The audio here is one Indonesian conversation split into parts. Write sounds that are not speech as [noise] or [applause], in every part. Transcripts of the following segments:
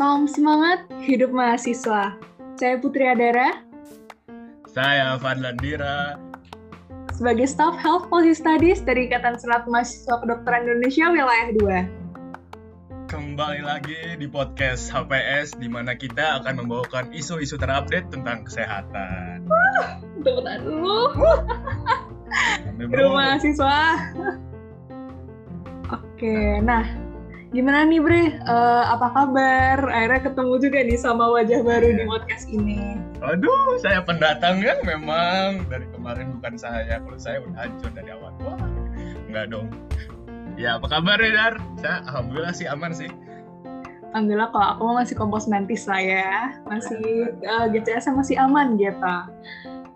Salam semangat hidup mahasiswa. Saya Putri Adara. Saya Fadlan Dira. Sebagai staf Health Policy Studies dari Ikatan Senat Mahasiswa Kedokteran Indonesia Wilayah 2. Kembali lagi di podcast HPS di mana kita akan membawakan isu-isu terupdate tentang kesehatan. Tepuk tangan dulu. Hidup mahasiswa. Oke, nah gimana nih Bre? Uh, apa kabar? Akhirnya ketemu juga nih sama wajah baru di podcast ini. Aduh, saya pendatang kan memang dari kemarin bukan saya. Kalau saya udah hancur dari awal. Wah, enggak dong. Ya, apa kabar ya, Dar? Saya alhamdulillah sih aman sih. Alhamdulillah kalau aku masih kompos mentis lah ya. Masih uh, [laughs] eh, GCS masih aman gitu.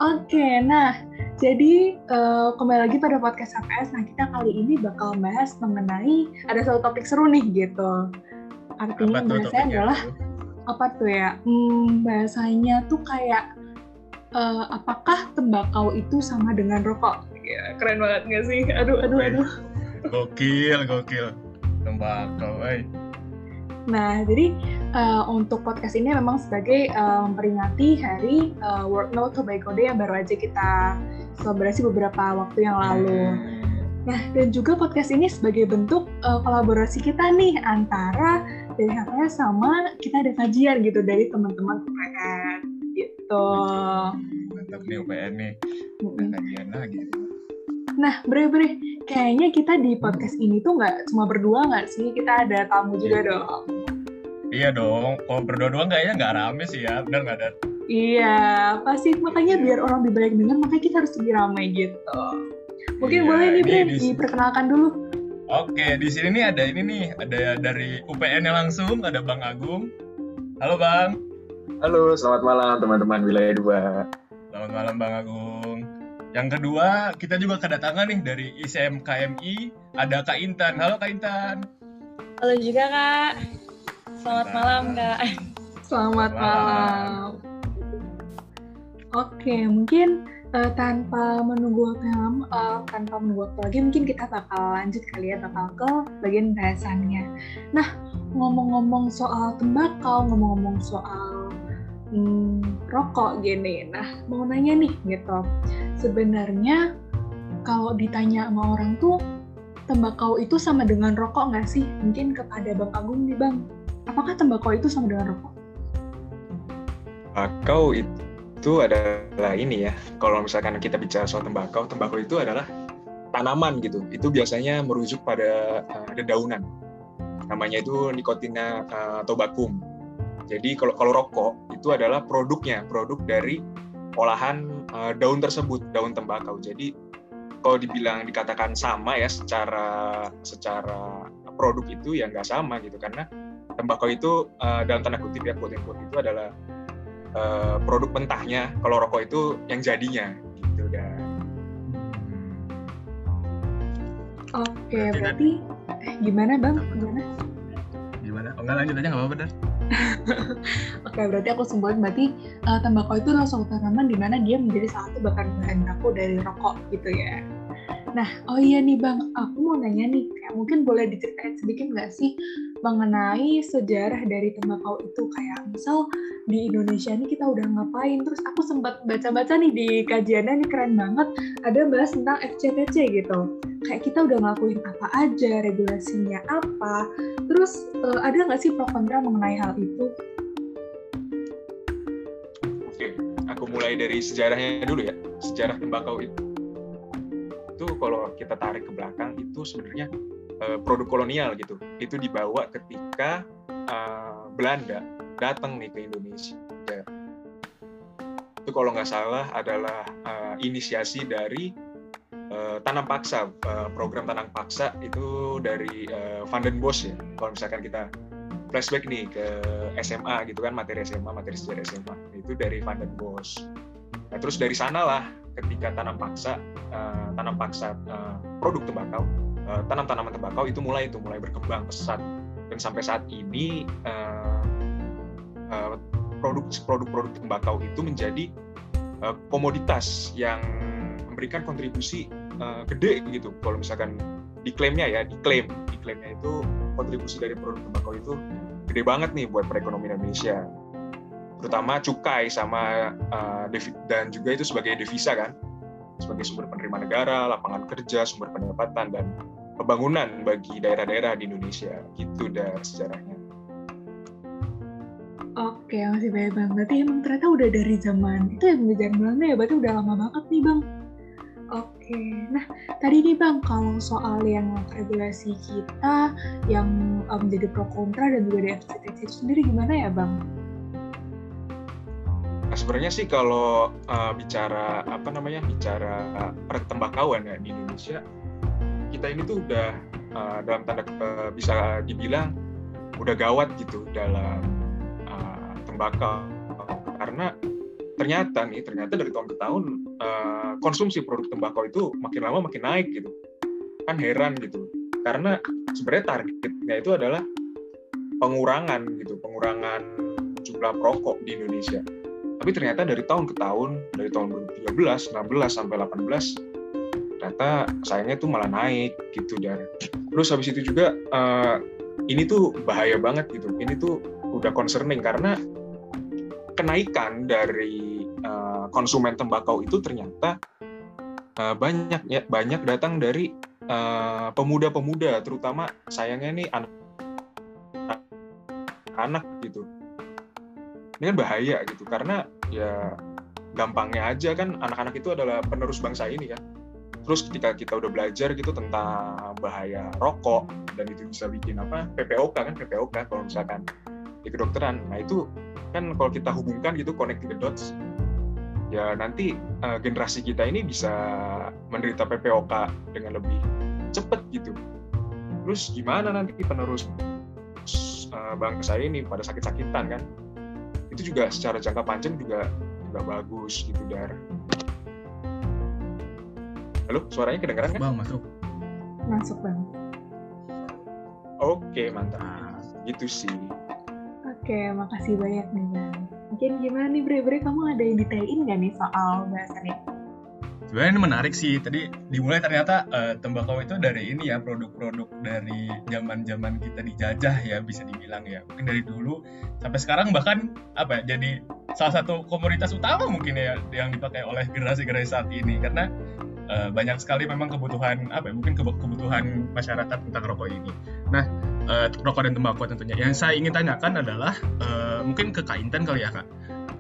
Oke, nah jadi uh, kembali lagi pada podcast HPS. Nah kita kali ini bakal bahas mengenai ada satu topik seru nih gitu. Artinya apa bahasanya adalah apa tuh ya? Hmm, bahasanya tuh kayak uh, apakah tembakau itu sama dengan rokok? Ya, keren banget nggak sih? Aduh, aduh, aduh. Gokil, gokil. Tembakau, eh. Nah, jadi uh, untuk podcast ini memang sebagai memperingati hari uh, World No Tobacco Day yang baru aja kita selebrasi beberapa waktu yang lalu. Nah, dan juga podcast ini sebagai bentuk uh, kolaborasi kita nih antara dari HPS sama kita ada kajian gitu dari teman-teman UPN gitu. Mantap nih UPN nih, kajian lagi. Nah, Bre, Bre, kayaknya kita di podcast ini tuh nggak cuma berdua nggak sih? Kita ada tamu juga iya. dong. Iya dong, kalau berdua doang kayaknya nggak rame sih ya, benar nggak, Dan? Iya, pasti makanya biar orang lebih banyak dengar, makanya kita harus lebih ramai gitu. Mungkin iya, boleh nih, Bre, di... diperkenalkan dulu. Oke, di sini nih ada ini nih, ada dari UPN yang langsung, ada Bang Agung. Halo Bang. Halo, selamat malam teman-teman wilayah 2. Selamat malam Bang Agung. Yang kedua, kita juga kedatangan nih dari ICM KMI, ada Kak Intan. Halo Kak Intan. Halo juga Kak. Selamat nah. malam Kak. Selamat malam. Oke, mungkin uh, tanpa menunggu waktu yang uh, tanpa menunggu waktu lagi, mungkin kita bakal lanjut kali ya, bakal ke bagian bahasannya. Nah, ngomong-ngomong soal tembakau, ngomong-ngomong soal hmm, rokok gini. Nah, mau nanya nih gitu. Sebenarnya kalau ditanya sama orang tuh tembakau itu sama dengan rokok nggak sih? Mungkin kepada Bang Agung nih Bang. Apakah tembakau itu sama dengan rokok? Tembakau itu adalah ini ya. Kalau misalkan kita bicara soal tembakau, tembakau itu adalah tanaman gitu. Itu biasanya merujuk pada uh, dedaunan. Namanya itu nikotina uh, tobakum jadi kalau kalau rokok itu adalah produknya, produk dari olahan uh, daun tersebut, daun tembakau. Jadi kalau dibilang dikatakan sama ya secara secara produk itu ya nggak sama gitu karena tembakau itu uh, dalam tanda kutip ya quote itu adalah uh, produk mentahnya, kalau rokok itu yang jadinya gitu dan. Oke, berarti eh, gimana bang? Gimana? Gimana? Oh, enggak lanjut aja nggak apa-apa [laughs] Oke, berarti aku simpulin berarti uh, tembakau itu adalah suatu tanaman di mana dia menjadi salah satu bahan bahan baku dari rokok gitu ya. Nah, oh iya nih Bang, aku mau nanya nih, kayak mungkin boleh diceritain sedikit nggak sih mengenai sejarah dari tembakau itu? Kayak misal di Indonesia ini kita udah ngapain, terus aku sempat baca-baca nih di kajiannya nih keren banget, ada bahas tentang FCTC gitu. Kayak kita udah ngelakuin apa aja, regulasinya apa, terus uh, ada nggak sih pro kontra mengenai hal itu? Oke, aku mulai dari sejarahnya dulu ya, sejarah tembakau itu itu kalau kita tarik ke belakang itu sebenarnya uh, produk kolonial gitu. Itu dibawa ketika uh, Belanda datang nih ke Indonesia. Itu kalau nggak salah adalah uh, inisiasi dari uh, tanam paksa. Uh, program tanam paksa itu dari uh, Van den Bosch ya. Kalau misalkan kita flashback nih ke SMA gitu kan materi SMA materi sejarah SMA itu dari Van den Bosch. Nah, terus dari sanalah ketika tanam paksa uh, tanam paksa uh, produk tembakau uh, tanam tanaman tembakau itu mulai itu mulai berkembang pesat. Dan sampai saat ini uh, uh, produk produk-produk tembakau itu menjadi uh, komoditas yang memberikan kontribusi uh, gede gitu. Kalau misalkan diklaimnya ya diklaim. Diklaimnya itu kontribusi dari produk tembakau itu gede banget nih buat perekonomian Indonesia. Terutama cukai sama uh, dan juga itu sebagai devisa kan sebagai sumber penerimaan negara, lapangan kerja, sumber pendapatan dan pembangunan bagi daerah-daerah di Indonesia gitu dari sejarahnya. Oke, masih banyak banget. Berarti emang ternyata udah dari zaman itu yang mengejar Belanda ya, berarti udah lama banget nih bang. Oke, nah tadi nih bang, kalau soal yang regulasi kita yang menjadi pro kontra dan juga di FCTC sendiri gimana ya bang? Nah, sebenarnya sih kalau uh, bicara apa namanya bicara pertembakauan ya di Indonesia kita ini tuh udah uh, dalam tanda uh, bisa dibilang udah gawat gitu dalam uh, tembakau. Karena ternyata nih ternyata dari tahun ke tahun uh, konsumsi produk tembakau itu makin lama makin naik gitu. Kan heran gitu. Karena sebenarnya targetnya itu adalah pengurangan gitu pengurangan jumlah perokok di Indonesia tapi ternyata dari tahun ke tahun, dari tahun 2013, 16 sampai 18, ternyata sayangnya tuh malah naik gitu dan terus habis itu juga uh, ini tuh bahaya banget gitu. Ini tuh udah concerning karena kenaikan dari uh, konsumen tembakau itu ternyata uh, banyak ya banyak datang dari pemuda-pemuda uh, terutama sayangnya nih anak anak gitu ini kan bahaya gitu karena ya gampangnya aja kan anak-anak itu adalah penerus bangsa ini kan terus ketika kita udah belajar gitu tentang bahaya rokok dan itu bisa bikin apa PPOK kan PPOK kalau misalkan di kedokteran. Nah itu kan kalau kita hubungkan gitu connecting the dots ya nanti uh, generasi kita ini bisa menderita PPOK dengan lebih cepet gitu. Terus gimana nanti penerus uh, bangsa ini pada sakit-sakitan kan itu juga secara jangka panjang juga nggak bagus gitu dar. Halo suaranya kedengeran kan? Bang masuk. Masuk bang. Oke mantap. Gitu sih. Oke makasih banyak nih bang. Mungkin gimana nih bre? Bre kamu ada yang detailin nggak nih soal bahasan ini sebenarnya ini menarik sih. Tadi dimulai ternyata uh, tembakau itu dari ini ya produk-produk dari zaman-zaman kita dijajah ya bisa dibilang ya. Mungkin dari dulu sampai sekarang bahkan apa ya jadi salah satu komoditas utama mungkin ya yang dipakai oleh generasi-generasi saat ini. Karena uh, banyak sekali memang kebutuhan apa ya mungkin kebutuhan masyarakat tentang rokok ini. Nah uh, rokok dan tembakau tentunya. Yang saya ingin tanyakan adalah uh, mungkin ke Kak Intan kali ya Kak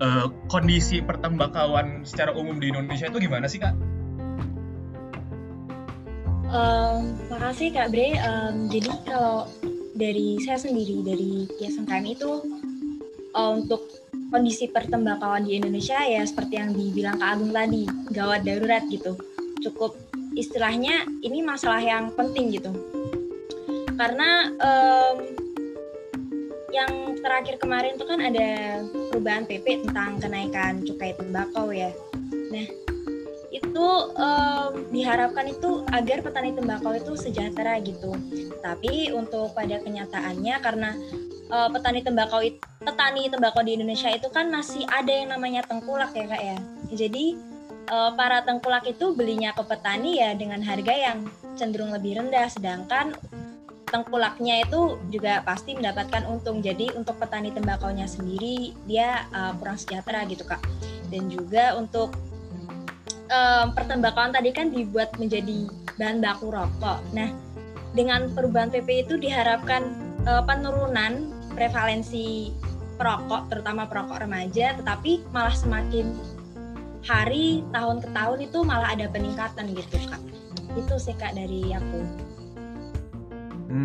uh, kondisi pertembakauan secara umum di Indonesia itu gimana sih kak? Um, makasih kak Bre. Um, jadi kalau dari saya sendiri dari KM itu uh, untuk kondisi pertembakauan di Indonesia ya seperti yang dibilang Kak Agung tadi gawat darurat gitu. Cukup istilahnya ini masalah yang penting gitu. Karena um, yang terakhir kemarin itu kan ada perubahan PP tentang kenaikan cukai tembakau ya. Nah, itu um, diharapkan itu agar petani tembakau itu sejahtera gitu. Tapi untuk pada kenyataannya karena uh, petani tembakau itu, petani tembakau di Indonesia itu kan masih ada yang namanya tengkulak ya kak ya. Jadi uh, para tengkulak itu belinya ke petani ya dengan harga yang cenderung lebih rendah, sedangkan tengkulaknya itu juga pasti mendapatkan untung. Jadi untuk petani tembakaunya sendiri dia uh, kurang sejahtera gitu kak. Dan juga untuk um, pertembakauan tadi kan dibuat menjadi bahan baku rokok. Nah dengan perubahan PP itu diharapkan uh, penurunan prevalensi perokok, terutama perokok remaja, tetapi malah semakin hari tahun ke tahun itu malah ada peningkatan gitu kak. Itu sih kak dari aku.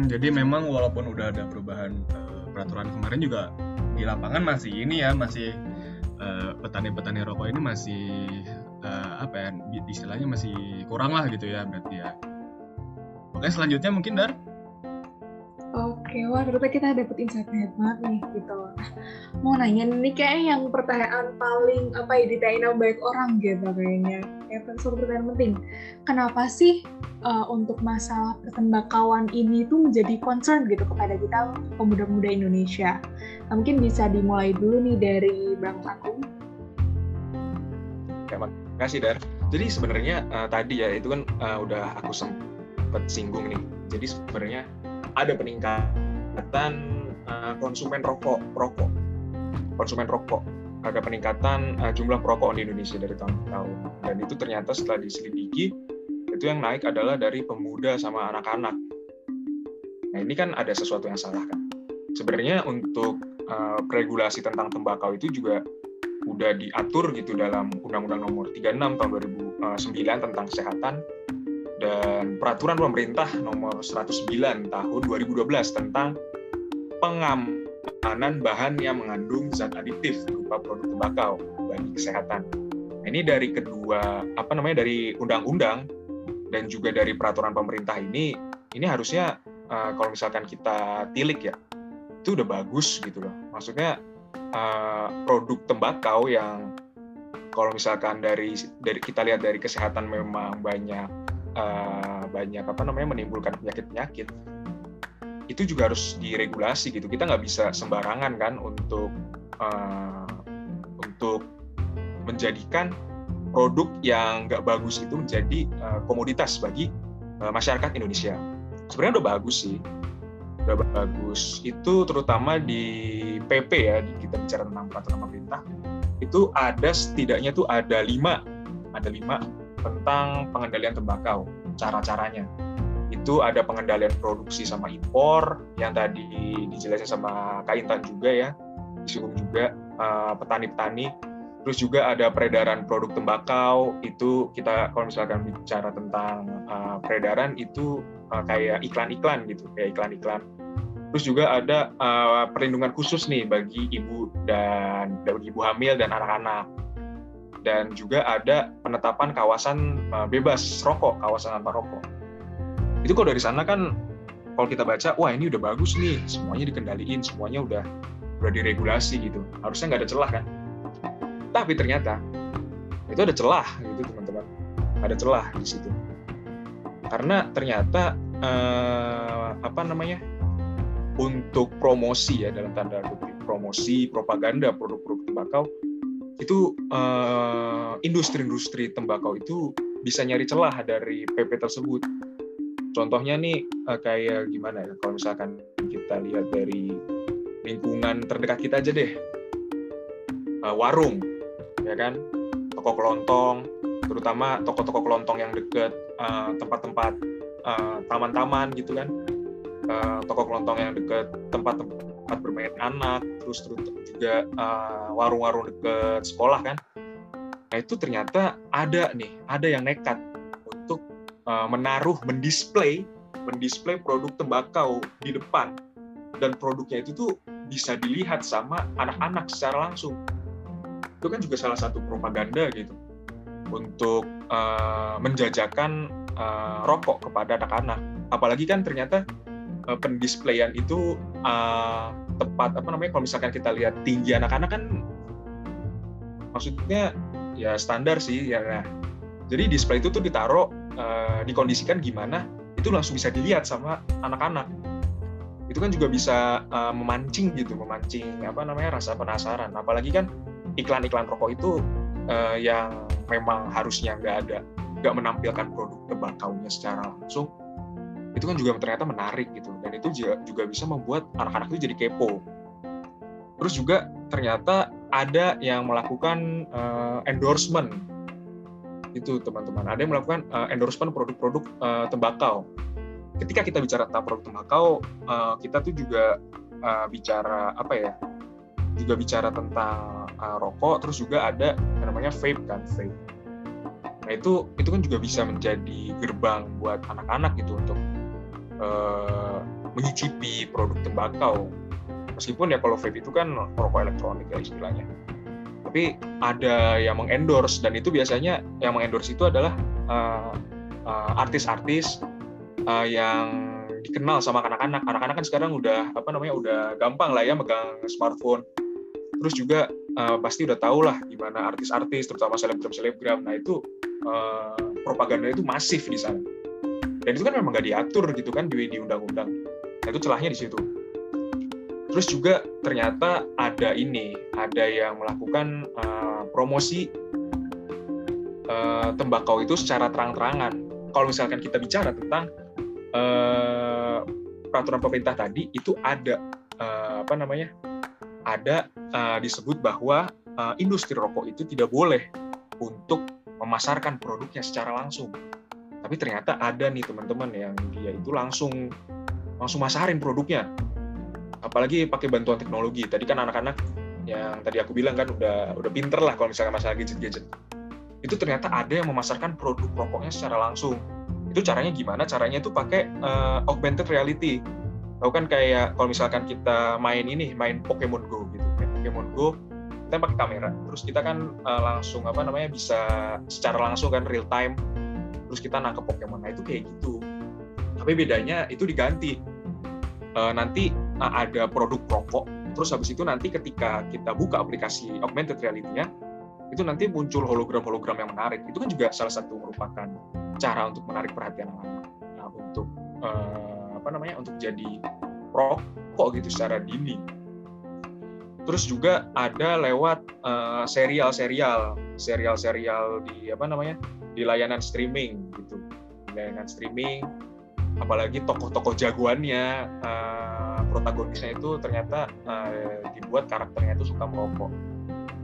Jadi memang walaupun udah ada perubahan uh, peraturan kemarin juga di lapangan masih ini ya masih eh, petani-petani rokok ini masih uh, apa ya istilahnya masih kurang lah gitu ya berarti ya. Oke selanjutnya mungkin Dar. Oke, wah ternyata kita dapet insight banget nih gitu. Nah, mau nanya nih kayak yang pertanyaan paling apa ya ditanyain sama banyak orang gitu kayaknya. Kayak suatu pertanyaan penting. Kenapa sih uh, untuk masalah pertembakauan ini tuh menjadi concern gitu kepada kita pemuda-pemuda Indonesia? Nah, mungkin bisa dimulai dulu nih dari Bang Agung. Terima kasih Dar. Jadi sebenarnya uh, tadi ya itu kan uh, udah aku sempat singgung nih. Jadi sebenarnya ada peningkatan uh, konsumen rokok rokok. Konsumen rokok. Ada peningkatan uh, jumlah perokok di Indonesia dari tahun ke tahun dan itu ternyata setelah diselidiki itu yang naik adalah dari pemuda sama anak-anak. Nah ini kan ada sesuatu yang salah kan? Sebenarnya untuk uh, regulasi tentang tembakau itu juga udah diatur gitu dalam Undang-Undang Nomor 36 tahun 2009 tentang kesehatan dan peraturan pemerintah nomor 109 tahun 2012 tentang pengamanan bahan yang mengandung zat aditif berupa produk tembakau bagi kesehatan. Nah, ini dari kedua apa namanya dari undang-undang dan juga dari peraturan pemerintah ini ini harusnya uh, kalau misalkan kita tilik ya itu udah bagus gitu loh. Maksudnya uh, produk tembakau yang kalau misalkan dari dari kita lihat dari kesehatan memang banyak uh, banyak apa namanya menimbulkan penyakit-penyakit. Itu juga harus diregulasi gitu. Kita nggak bisa sembarangan kan untuk uh, untuk menjadikan produk yang nggak bagus itu menjadi uh, komoditas bagi uh, masyarakat Indonesia. Sebenarnya udah bagus sih. Udah bagus. Itu terutama di PP ya kita bicara tentang peraturan pemerintah itu ada setidaknya tuh ada lima. Ada lima tentang pengendalian tembakau, cara-caranya. Itu ada pengendalian produksi sama impor, yang tadi dijelasin sama Kak Intan juga ya, disinggung juga eh, petani-petani. Uh, Terus juga ada peredaran produk tembakau, itu kita kalau misalkan bicara tentang uh, peredaran itu uh, kayak iklan-iklan gitu, kayak iklan-iklan. Terus juga ada uh, perlindungan khusus nih bagi ibu dan bagi ibu hamil dan anak-anak dan juga ada penetapan kawasan uh, bebas rokok, kawasan tanpa rokok. Itu kalau dari sana kan kalau kita baca, wah ini udah bagus nih, semuanya dikendaliin, semuanya udah udah diregulasi gitu. Harusnya nggak ada celah kan? Tapi ternyata itu ada celah gitu teman-teman, ada celah di situ. Karena ternyata eh, apa namanya untuk promosi ya dalam tanda kutip promosi propaganda produk-produk tembakau itu uh, industri-industri tembakau itu bisa nyari celah dari PP tersebut. Contohnya nih uh, kayak gimana ya? Kalau misalkan kita lihat dari lingkungan terdekat kita aja deh, uh, warung, ya kan, toko kelontong, terutama toko-toko kelontong yang deket tempat-tempat taman-taman gitu kan, toko kelontong yang deket tempat-tempat tempat bermain anak, terus terus juga uh, warung-warung dekat sekolah kan. Nah itu ternyata ada nih, ada yang nekat untuk uh, menaruh, mendisplay, mendisplay produk tembakau di depan dan produknya itu tuh bisa dilihat sama anak-anak secara langsung. Itu kan juga salah satu propaganda gitu untuk uh, menjajakan uh, rokok kepada anak-anak. Apalagi kan ternyata uh, pendisplayan itu uh, tepat apa namanya kalau misalkan kita lihat tinggi anak-anak kan maksudnya ya standar sih ya nah jadi display itu tuh ditaruh uh, dikondisikan gimana itu langsung bisa dilihat sama anak-anak. Itu kan juga bisa uh, memancing gitu memancing apa namanya rasa penasaran. Apalagi kan iklan-iklan rokok itu uh, yang memang harusnya nggak ada nggak menampilkan produk tembakaunya secara langsung itu kan juga ternyata menarik gitu. Dan itu juga, juga bisa membuat anak-anak itu jadi kepo. Terus juga ternyata ada yang melakukan uh, endorsement. Itu teman-teman. Ada yang melakukan uh, endorsement produk-produk uh, tembakau. Ketika kita bicara tentang produk tembakau uh, kita tuh juga uh, bicara apa ya? Juga bicara tentang uh, rokok terus juga ada yang namanya vape kan vape. Nah itu itu kan juga bisa menjadi gerbang buat anak-anak gitu untuk uh, menyicipi produk tembakau. Meskipun ya kalau vape itu kan rokok elektronik ya istilahnya. Tapi ada yang mengendorse dan itu biasanya yang mengendorse itu adalah uh, uh, artis-artis uh, yang dikenal sama anak-anak anak-anak kan sekarang udah apa namanya udah gampang lah ya megang smartphone. Terus juga uh, pasti udah tahu lah gimana artis-artis terutama selebgram-selebgram. Nah itu uh, propaganda itu masif di sana dan itu kan memang nggak diatur gitu kan di, di undang-undang. Nah, itu celahnya di situ. Terus juga ternyata ada ini ada yang melakukan uh, promosi uh, tembakau itu secara terang-terangan. Kalau misalkan kita bicara tentang uh, peraturan pemerintah tadi itu ada uh, apa namanya ada uh, disebut bahwa uh, industri rokok itu tidak boleh untuk memasarkan produknya secara langsung. Tapi ternyata ada nih teman-teman yang dia itu langsung langsung masarin produknya. Apalagi pakai bantuan teknologi. Tadi kan anak-anak yang tadi aku bilang kan udah udah pinter lah kalau misalnya masalah gadget-gadget. Itu ternyata ada yang memasarkan produk rokoknya secara langsung. Itu caranya gimana? Caranya itu pakai uh, augmented reality. Tahu kan kayak kalau misalkan kita main ini, main Pokemon Go gitu. Main Pokemon Go, kita pakai kamera. Terus kita kan uh, langsung apa namanya bisa secara langsung kan real time. Terus kita nangkep Pokemon. Nah itu kayak gitu. Tapi bedanya itu diganti. Uh, nanti uh, ada produk rokok. Terus habis itu nanti ketika kita buka aplikasi augmented reality-nya, itu nanti muncul hologram-hologram yang menarik. Itu kan juga salah satu merupakan cara untuk menarik perhatian anak-anak. Nah, untuk uh, apa namanya untuk jadi rokok gitu secara dini terus juga ada lewat uh, serial-serial serial-serial di apa namanya di layanan streaming gitu layanan streaming apalagi tokoh-tokoh jagoannya uh, protagonisnya itu ternyata uh, dibuat karakternya itu suka merokok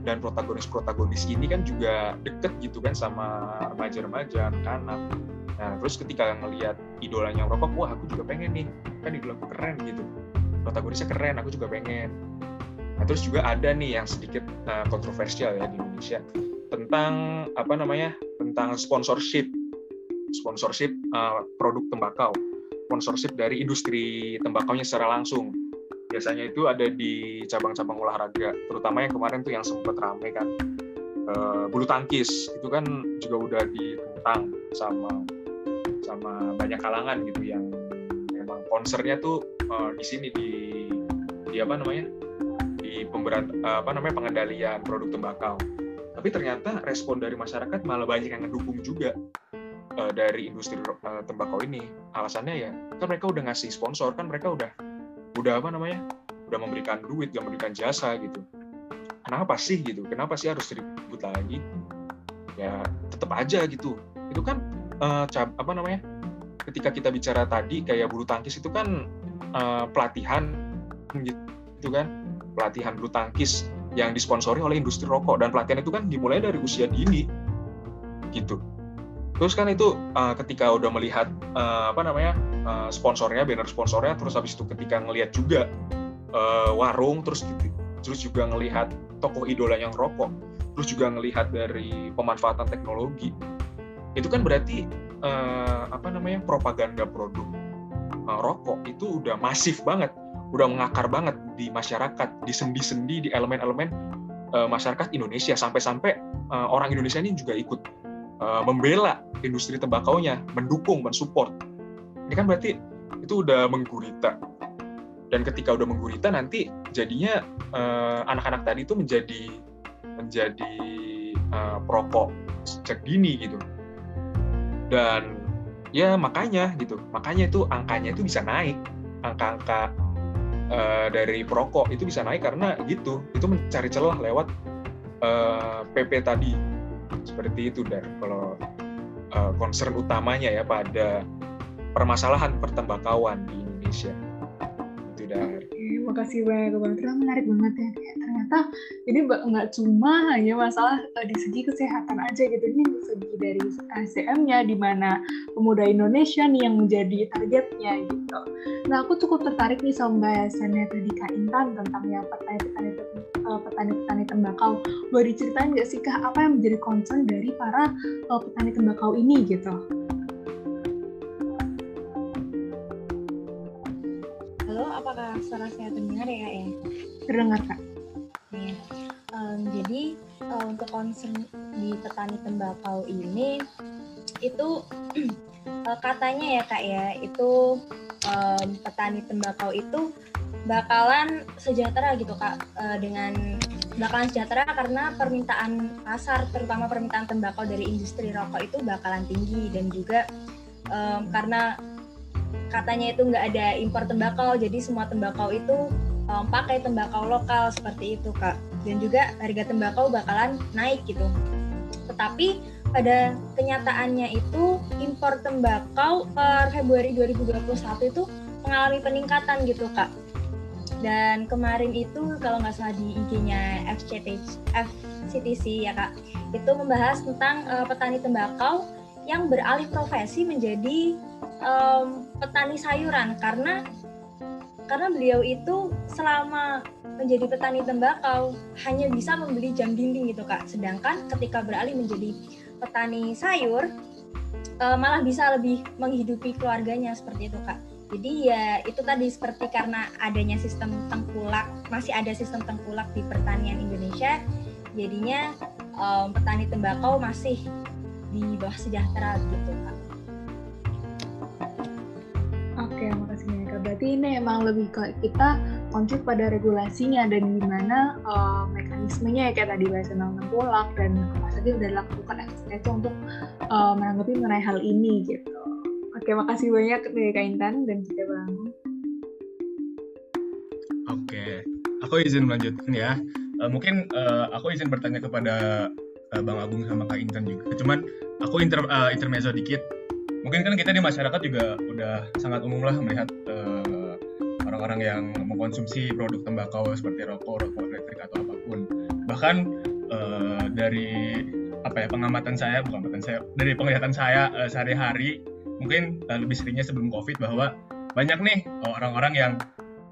dan protagonis-protagonis ini kan juga deket gitu kan sama remaja-remaja anak-anak Nah, terus ketika ngelihat idolanya rokok, wah aku juga pengen nih, kan idolaku keren gitu. Protagonisnya keren, aku juga pengen. Nah, terus juga ada nih yang sedikit uh, kontroversial ya di Indonesia tentang apa namanya? Tentang sponsorship. Sponsorship uh, produk tembakau. Sponsorship dari industri tembakaunya secara langsung. Biasanya itu ada di cabang-cabang olahraga, terutama yang kemarin tuh yang sempat rame kan. Uh, bulu tangkis itu kan juga udah ditentang sama sama banyak kalangan gitu yang memang konsernya tuh uh, di sini di di apa namanya di pemberat apa namanya pengendalian produk tembakau tapi ternyata respon dari masyarakat malah banyak yang ngedukung juga uh, dari industri uh, tembakau ini. Alasannya ya kan mereka udah ngasih sponsor kan mereka udah udah apa namanya udah memberikan duit udah memberikan jasa gitu. Kenapa sih gitu? Kenapa sih harus ribut lagi? Ya tetap aja gitu. Itu kan uh, apa namanya ketika kita bicara tadi kayak bulu tangkis itu kan uh, pelatihan gitu kan. Pelatihan bulu tangkis yang disponsori oleh industri rokok. Dan pelatihan itu kan dimulai dari usia dini. Gitu. Terus kan itu uh, ketika udah melihat uh, apa namanya uh, sponsornya banner sponsornya terus habis itu ketika ngelihat juga uh, warung terus gitu, terus juga ngelihat tokoh idola yang rokok terus juga ngelihat dari pemanfaatan teknologi itu kan berarti uh, apa namanya propaganda produk uh, rokok itu udah masif banget, udah mengakar banget di masyarakat, di sendi-sendi, di elemen-elemen uh, masyarakat Indonesia sampai-sampai uh, orang Indonesia ini juga ikut uh, membela industri tembakaunya, mendukung, mensupport. Ini kan berarti itu udah menggurita. Dan ketika udah menggurita nanti jadinya anak-anak uh, tadi itu menjadi menjadi uh, perokok sejak dini gitu dan ya makanya gitu makanya itu angkanya itu bisa naik angka-angka uh, dari perokok itu bisa naik karena gitu itu mencari celah lewat uh, eh, PP tadi. Seperti itu dan kalau uh, concern utamanya ya pada permasalahan pertembakauan di Indonesia. Itu dari makasih banyak banget ternyata menarik banget ya ternyata ini nggak cuma hanya masalah uh, di segi kesehatan aja gitu. Ini di segi dari SDM-nya di mana pemuda Indonesia nih yang menjadi targetnya gitu. Nah aku cukup tertarik nih sama bahasannya tadi Kak Intan tentang ya petani-petani uh, petani-petani tembakau. Boleh diceritain nggak sih Kak apa yang menjadi concern dari para uh, petani tembakau ini gitu suara saya terdengar ya ya? Terdengar kak. Ya. Um, jadi uh, untuk concern di petani tembakau ini itu uh, [clears throat] katanya ya kak ya itu um, petani tembakau itu bakalan sejahtera gitu kak uh, dengan bakalan sejahtera karena permintaan pasar terutama permintaan tembakau dari industri rokok itu bakalan tinggi dan juga um, karena katanya itu nggak ada impor tembakau jadi semua tembakau itu um, pakai tembakau lokal seperti itu kak. Dan juga harga tembakau bakalan naik gitu. Tetapi pada kenyataannya itu impor tembakau per Februari 2021 itu mengalami peningkatan gitu kak. Dan kemarin itu kalau nggak salah di IG-nya FCTC ya kak itu membahas tentang uh, petani tembakau yang beralih profesi menjadi um, petani sayuran. Karena karena beliau itu selama menjadi petani tembakau hanya bisa membeli jam dinding gitu kak. Sedangkan ketika beralih menjadi petani sayur uh, malah bisa lebih menghidupi keluarganya seperti itu kak. Jadi ya itu tadi seperti karena adanya sistem tengkulak masih ada sistem tengkulak di pertanian Indonesia jadinya um, petani tembakau masih di bawah sejahtera gitu kak Oke, makasih Kak. Berarti ini emang lebih ke kita konflik pada regulasinya dan gimana uh, mekanismenya ya kayak tadi bahasa tentang tengkulak dan apa saja sudah dilakukan eksekusi untuk uh, menanggapi mengenai hal ini gitu. Oke, makasih banyak dari Kak Intan dan juga Bang. Oke, aku izin melanjutkan ya. Uh, mungkin uh, aku izin bertanya kepada uh, Bang Agung sama Kak Intan juga. Cuman aku inter, uh, intermezzo dikit mungkin kan kita di masyarakat juga udah sangat umum lah melihat eh, orang-orang yang mengkonsumsi produk tembakau seperti rokok, rokok elektrik atau apa pun. Bahkan uh, dari apa ya pengamatan saya, pengamatan saya dari penglihatan saya uh, sehari-hari, mungkin uh, lebih seringnya sebelum COVID bahwa banyak nih orang-orang yang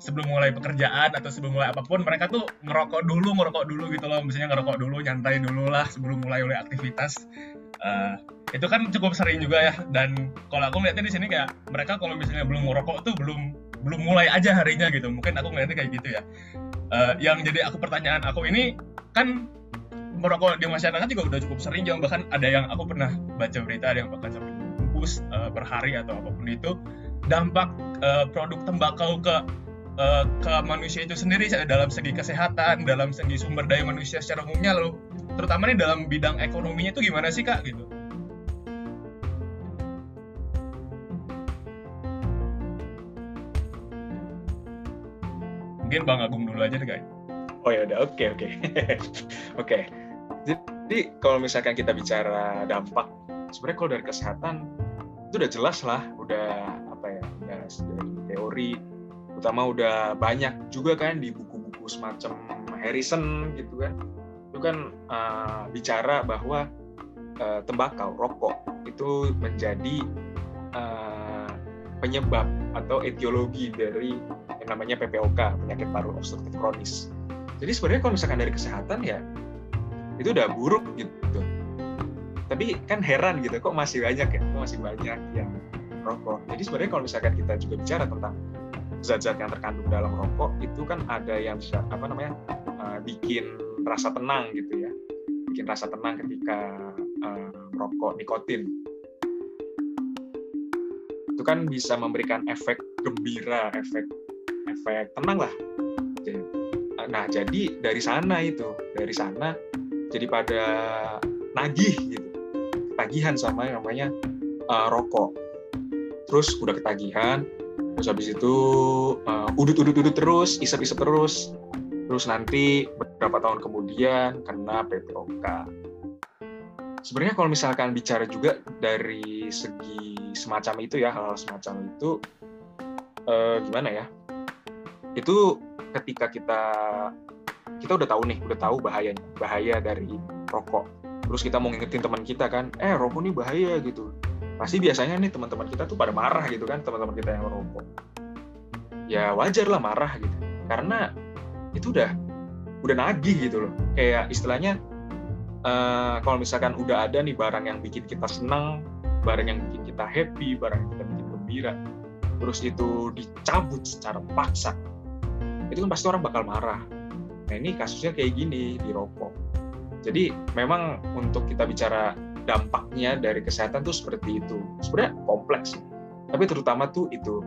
sebelum mulai pekerjaan atau sebelum mulai apa pun mereka tuh ngerokok dulu ngerokok dulu gitu loh misalnya ngerokok dulu nyantai dulu lah sebelum mulai mulai aktivitas uh, itu kan cukup sering juga ya. Dan kalau aku melihatnya di sini kayak mereka kalau misalnya belum merokok tuh belum belum mulai aja harinya gitu. Mungkin aku melihatnya kayak gitu ya. Uh, yang jadi aku pertanyaan aku ini kan merokok di masyarakat juga udah cukup sering jauh bahkan ada yang aku pernah baca berita ada yang bahkan sampai bungkus uh, per hari atau apa pun itu dampak uh, produk tembakau ke ke manusia itu sendiri dalam segi kesehatan dalam segi sumber daya manusia secara umumnya lalu terutama nih dalam bidang ekonominya itu gimana sih kak? Gitu. Mungkin bang Agung dulu aja deh guys oh ya udah. Oke oke. [laughs] Oke. Jadi kalau misalkan kita bicara dampak sebenarnya kalau dari kesehatan itu udah jelas lah. Udah apa ya udah dari teori. Utama udah banyak juga kan di buku-buku semacam Harrison gitu kan itu kan uh, bicara bahwa uh, tembakau, rokok itu menjadi uh, penyebab atau etiologi dari yang namanya PPOK, penyakit paru obstruktif kronis. Jadi sebenarnya kalau misalkan dari kesehatan ya itu udah buruk gitu. Tapi kan heran gitu, kok masih banyak ya, kok masih banyak yang rokok. Jadi sebenarnya kalau misalkan kita juga bicara tentang zat-zat yang terkandung dalam rokok itu kan ada yang bisa apa namanya uh, bikin rasa tenang gitu ya. Bikin rasa tenang ketika uh, nikotin. Itu kan bisa memberikan efek gembira efek efek tenang lah. Nah jadi dari sana itu dari sana jadi pada nagih gitu. Ketagihan sama yang namanya uh, rokok. Terus udah ketagihan terus habis itu uh, udut udut udut terus isep isep terus terus nanti beberapa tahun kemudian kena PPOK. Sebenarnya kalau misalkan bicara juga dari segi semacam itu ya hal, -hal semacam itu eh, gimana ya? Itu ketika kita kita udah tahu nih, udah tahu bahayanya, bahaya dari rokok. Terus kita mau ngingetin teman kita kan, eh rokok ini bahaya gitu. Pasti biasanya nih teman-teman kita tuh pada marah gitu kan, teman-teman kita yang merokok. Ya wajar lah marah gitu. Karena itu udah udah nagih gitu loh. Kayak istilahnya uh, kalau misalkan udah ada nih barang yang bikin kita senang barang yang bikin kita happy barang yang kita bikin gembira terus itu dicabut secara paksa itu kan pasti orang bakal marah. Nah ini kasusnya kayak gini di rokok jadi memang untuk kita bicara dampaknya dari kesehatan tuh seperti itu. Sebenarnya kompleks tapi terutama tuh itu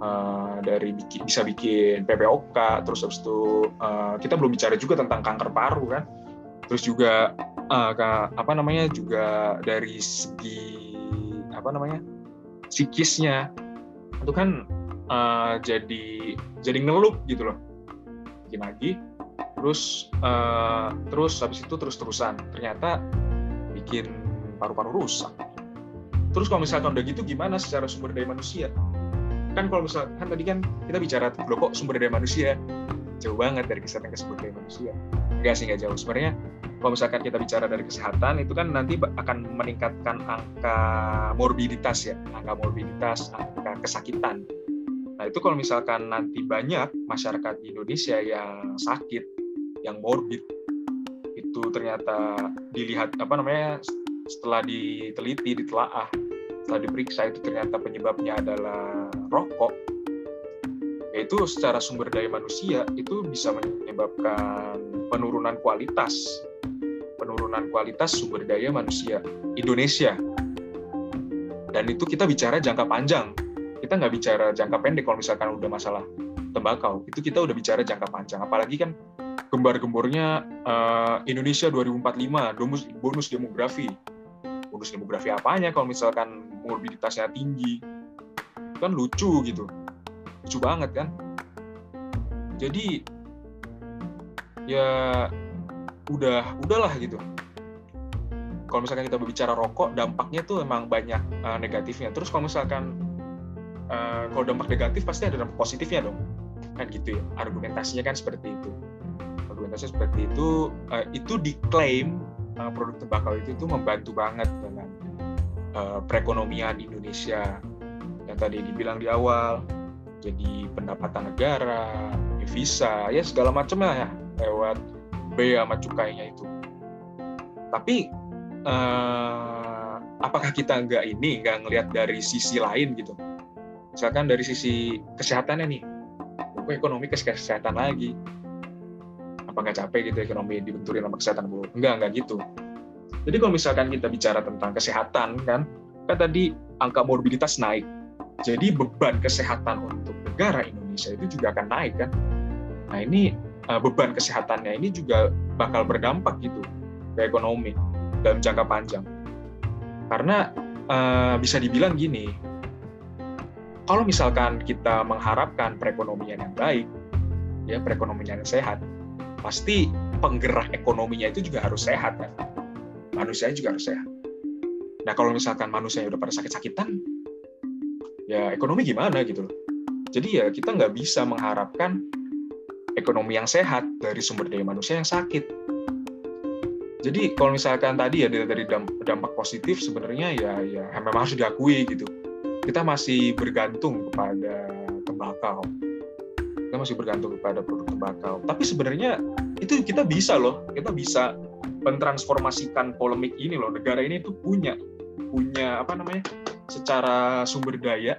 uh, dari bikin, bisa bikin PPOK terus habis itu uh, kita belum bicara juga tentang kanker paru kan? Terus juga uh, apa namanya juga dari segi apa namanya psikisnya. Itu kan uh, jadi jadi ngelup gitu loh. Bikin lagi terus uh, terus habis itu terus terusan ternyata bikin paru-paru rusak. Terus kalau misalkan udah gitu gimana secara sumber daya manusia kan kalau misalkan kan tadi kan kita bicara loh kok sumber daya manusia? Jauh banget dari kesehatan ke sumber daya manusia. Enggak sih enggak jauh. Sebenarnya kalau misalkan kita bicara dari kesehatan itu kan nanti akan meningkatkan angka morbiditas ya. Angka morbiditas angka kesakitan. Nah itu kalau misalkan nanti banyak masyarakat di Indonesia yang sakit yang morbid itu ternyata dilihat apa namanya setelah diteliti ditelaah setelah diperiksa itu ternyata penyebabnya adalah rokok, yaitu secara sumber daya manusia itu bisa menyebabkan penurunan kualitas, penurunan kualitas sumber daya manusia Indonesia. Dan itu kita bicara jangka panjang, kita nggak bicara jangka pendek kalau misalkan udah masalah tembakau, itu kita udah bicara jangka panjang. Apalagi kan gembar-gembornya uh, Indonesia 2045, bonus, bonus demografi, bonus demografi apanya kalau misalkan morbiditasnya tinggi. Kan lucu gitu. Lucu banget kan. Jadi ya udah udahlah gitu. Kalau misalkan kita berbicara rokok dampaknya tuh emang banyak uh, negatifnya. Terus kalau misalkan uh, kalau dampak negatif pasti ada dampak positifnya dong. Kan gitu ya argumentasinya kan seperti itu. Argumentasinya seperti itu uh, itu diklaim produk tembakau itu itu membantu banget dengan uh, perekonomian Indonesia yang tadi dibilang di awal jadi pendapatan negara, devisa, ya segala macamnya ya lewat bea sama cukainya itu. Tapi uh, apakah kita nggak ini nggak ngelihat dari sisi lain gitu? Misalkan dari sisi kesehatannya nih, ekonomi ke kesehatan lagi? Apa nggak capek gitu ekonomi dibenturin sama kesehatan bu enggak enggak gitu. Jadi kalau misalkan kita bicara tentang kesehatan kan kan tadi angka morbiditas naik. Jadi beban kesehatan untuk negara Indonesia itu juga akan naik kan. Nah ini eh, beban kesehatannya ini juga bakal berdampak gitu ke ekonomi dalam jangka panjang. Karena uh, bisa dibilang gini kalau misalkan kita mengharapkan perekonomian yang baik ya perekonomian yang sehat pasti penggerak ekonominya itu juga harus sehat kan? Manusianya juga harus sehat. Nah kalau misalkan manusia udah pada sakit-sakitan ya ekonomi gimana gitu loh. Jadi ya kita nggak bisa mengharapkan ekonomi yang sehat dari sumber daya manusia yang sakit. Jadi kalau misalkan tadi ya dari dampak positif sebenarnya ya ya memang harus diakui gitu. Kita masih bergantung kepada tembakau kita masih bergantung kepada produk tembakau. Tapi sebenarnya itu kita bisa loh, kita bisa mentransformasikan polemik ini loh. Negara ini tuh punya punya apa namanya? secara sumber daya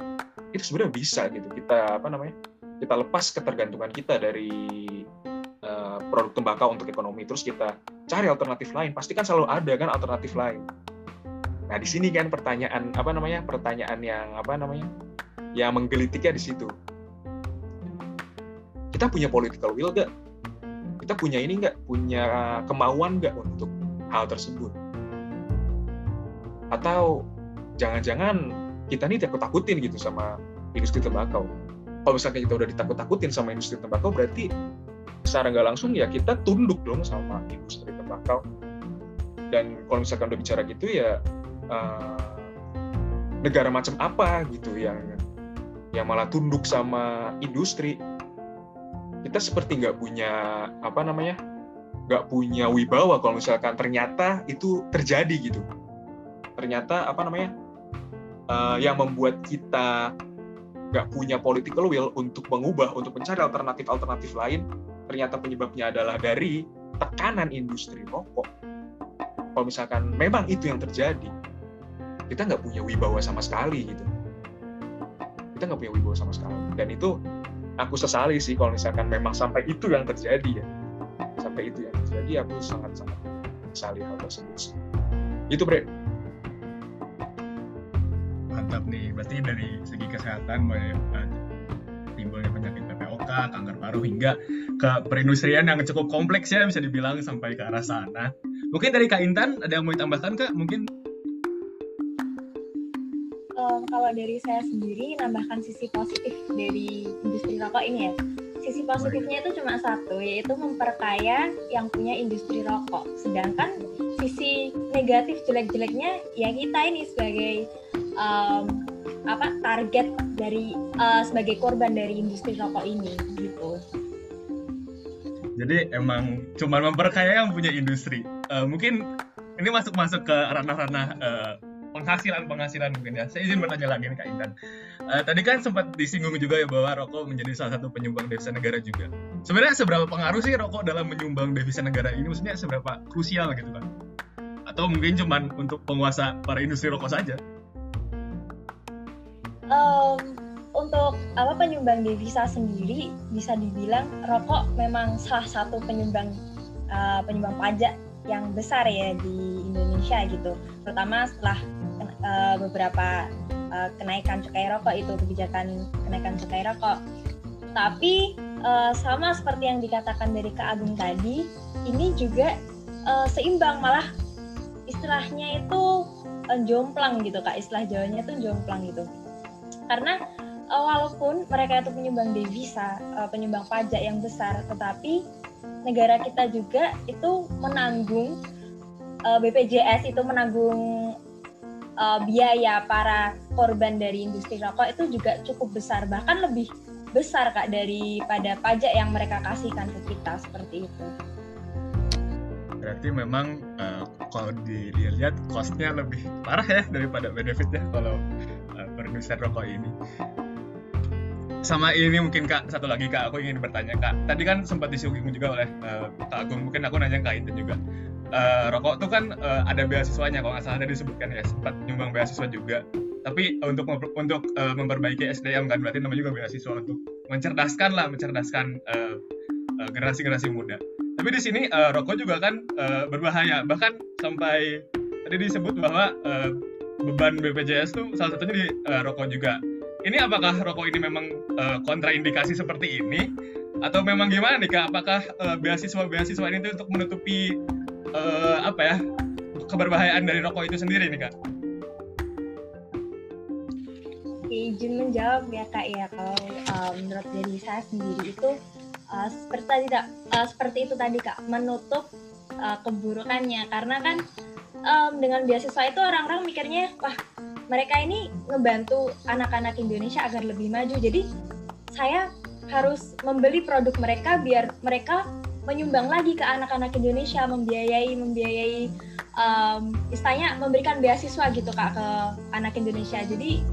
itu sebenarnya bisa gitu. Kita apa namanya? kita lepas ketergantungan kita dari uh, produk tembakau untuk ekonomi terus kita cari alternatif lain. Pasti kan selalu ada kan alternatif lain. Nah, di sini kan pertanyaan apa namanya? pertanyaan yang apa namanya? yang menggelitiknya di situ kita punya political will gak? Kita punya ini nggak? Punya kemauan nggak untuk hal tersebut? Atau jangan-jangan kita ini takut-takutin gitu sama industri tembakau. Kalau misalnya kita udah ditakut-takutin sama industri tembakau, berarti secara nggak langsung ya kita tunduk dong sama industri tembakau. Dan kalau misalkan udah bicara gitu ya uh, negara macam apa gitu yang yang malah tunduk sama industri kita seperti nggak punya apa namanya nggak punya wibawa kalau misalkan ternyata itu terjadi gitu. Ternyata apa namanya uh, yang membuat kita nggak punya political will untuk mengubah untuk mencari alternatif alternatif lain ternyata penyebabnya adalah dari tekanan industri rokok. Kalau misalkan memang itu yang terjadi kita nggak punya wibawa sama sekali gitu. Kita nggak punya wibawa sama sekali. Dan itu aku sesali sih kalau misalkan memang sampai itu yang terjadi ya. Sampai itu yang terjadi aku sangat sangat sesali hal tersebut itu bre. Mantap nih. Berarti dari segi kesehatan mulai eh, timbulnya penyakit PPOK kanker paru hingga ke perindustrian yang cukup kompleks ya bisa dibilang sampai ke arah sana. Mungkin dari Kak Intan ada yang mau ditambahkan Kak? Mungkin kalau dari saya sendiri nambahkan sisi positif dari industri rokok ini ya. Sisi positifnya itu cuma satu, yaitu memperkaya yang punya industri rokok. Sedangkan sisi negatif jelek-jeleknya ya kita ini sebagai um, apa target dari uh, sebagai korban dari industri rokok ini gitu. Jadi emang cuma memperkaya yang punya industri. Uh, mungkin ini masuk masuk ke ranah-ranah uh, penghasilan penghasilan mungkin ya. Saya izin bertanya lagi nih Kak Intan. Uh, tadi kan sempat disinggung juga ya bahwa rokok menjadi salah satu penyumbang devisa negara juga. Sebenarnya seberapa pengaruh sih rokok dalam menyumbang devisa negara ini? Maksudnya seberapa krusial gitu kan? Atau mungkin cuma untuk penguasa para industri rokok saja? Um, untuk apa penyumbang devisa sendiri bisa dibilang rokok memang salah satu penyumbang uh, penyumbang pajak yang besar ya di Indonesia gitu terutama setelah uh, beberapa uh, kenaikan cukai rokok itu kebijakan kenaikan cukai rokok. Tapi uh, sama seperti yang dikatakan dari Kak Agung tadi ini juga uh, seimbang. Malah istilahnya itu uh, jomplang gitu Kak. Istilah Jawanya itu jomplang gitu. Karena uh, walaupun mereka itu penyumbang devisa, uh, penyumbang pajak yang besar, tetapi negara kita juga itu menanggung BPJS itu menanggung uh, biaya para korban dari industri rokok itu juga cukup besar, bahkan lebih besar kak daripada pajak yang mereka kasihkan ke kita seperti itu. Berarti memang uh, kalau dilihat costnya lebih parah ya daripada benefitnya kalau uh, rokok ini. Sama ini mungkin kak satu lagi kak aku ingin bertanya kak. Tadi kan sempat disinggung juga oleh uh, kak Agung. Mungkin aku nanya kak Intan juga uh, rokok tuh kan uh, ada beasiswanya kalau nggak salah tadi disebutkan ya sempat nyumbang beasiswa juga. Tapi uh, untuk untuk uh, memperbaiki SDM kan berarti namanya juga beasiswa untuk mencerdaskan lah mencerdaskan uh, uh, generasi-generasi muda. Tapi di sini uh, rokok juga kan uh, berbahaya. Bahkan sampai tadi disebut bahwa uh, beban BPJS tuh salah satunya di uh, rokok juga. Ini apakah rokok ini memang uh, kontraindikasi seperti ini? Atau memang gimana nih kak? Apakah uh, beasiswa-beasiswa ini untuk menutupi uh, apa ya keberbahayaan dari rokok itu sendiri nih kak? Izin menjawab ya kak ya kalau uh, menurut diri saya sendiri itu uh, seperti tadi uh, seperti itu tadi kak menutup uh, keburukannya karena kan um, dengan beasiswa itu orang-orang mikirnya wah mereka ini ngebantu anak-anak Indonesia agar lebih maju. Jadi saya harus membeli produk mereka biar mereka menyumbang lagi ke anak-anak Indonesia, membiayai membiayai um, istilahnya memberikan beasiswa gitu kak ke anak Indonesia. Jadi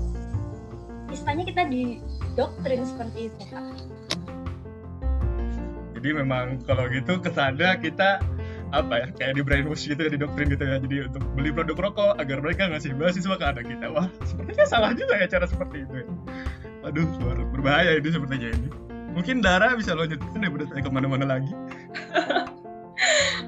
istilahnya kita di doktrin seperti itu kak. Jadi memang kalau gitu ke sana kita apa ya kayak di brainwash gitu ya di doktrin gitu ya jadi untuk beli produk rokok agar mereka ngasih beasiswa ke anak kita wah sepertinya salah juga ya cara seperti itu ya. aduh berbahaya ini sepertinya ini mungkin Dara bisa lanjutin daripada saya ke mana-mana lagi [laughs]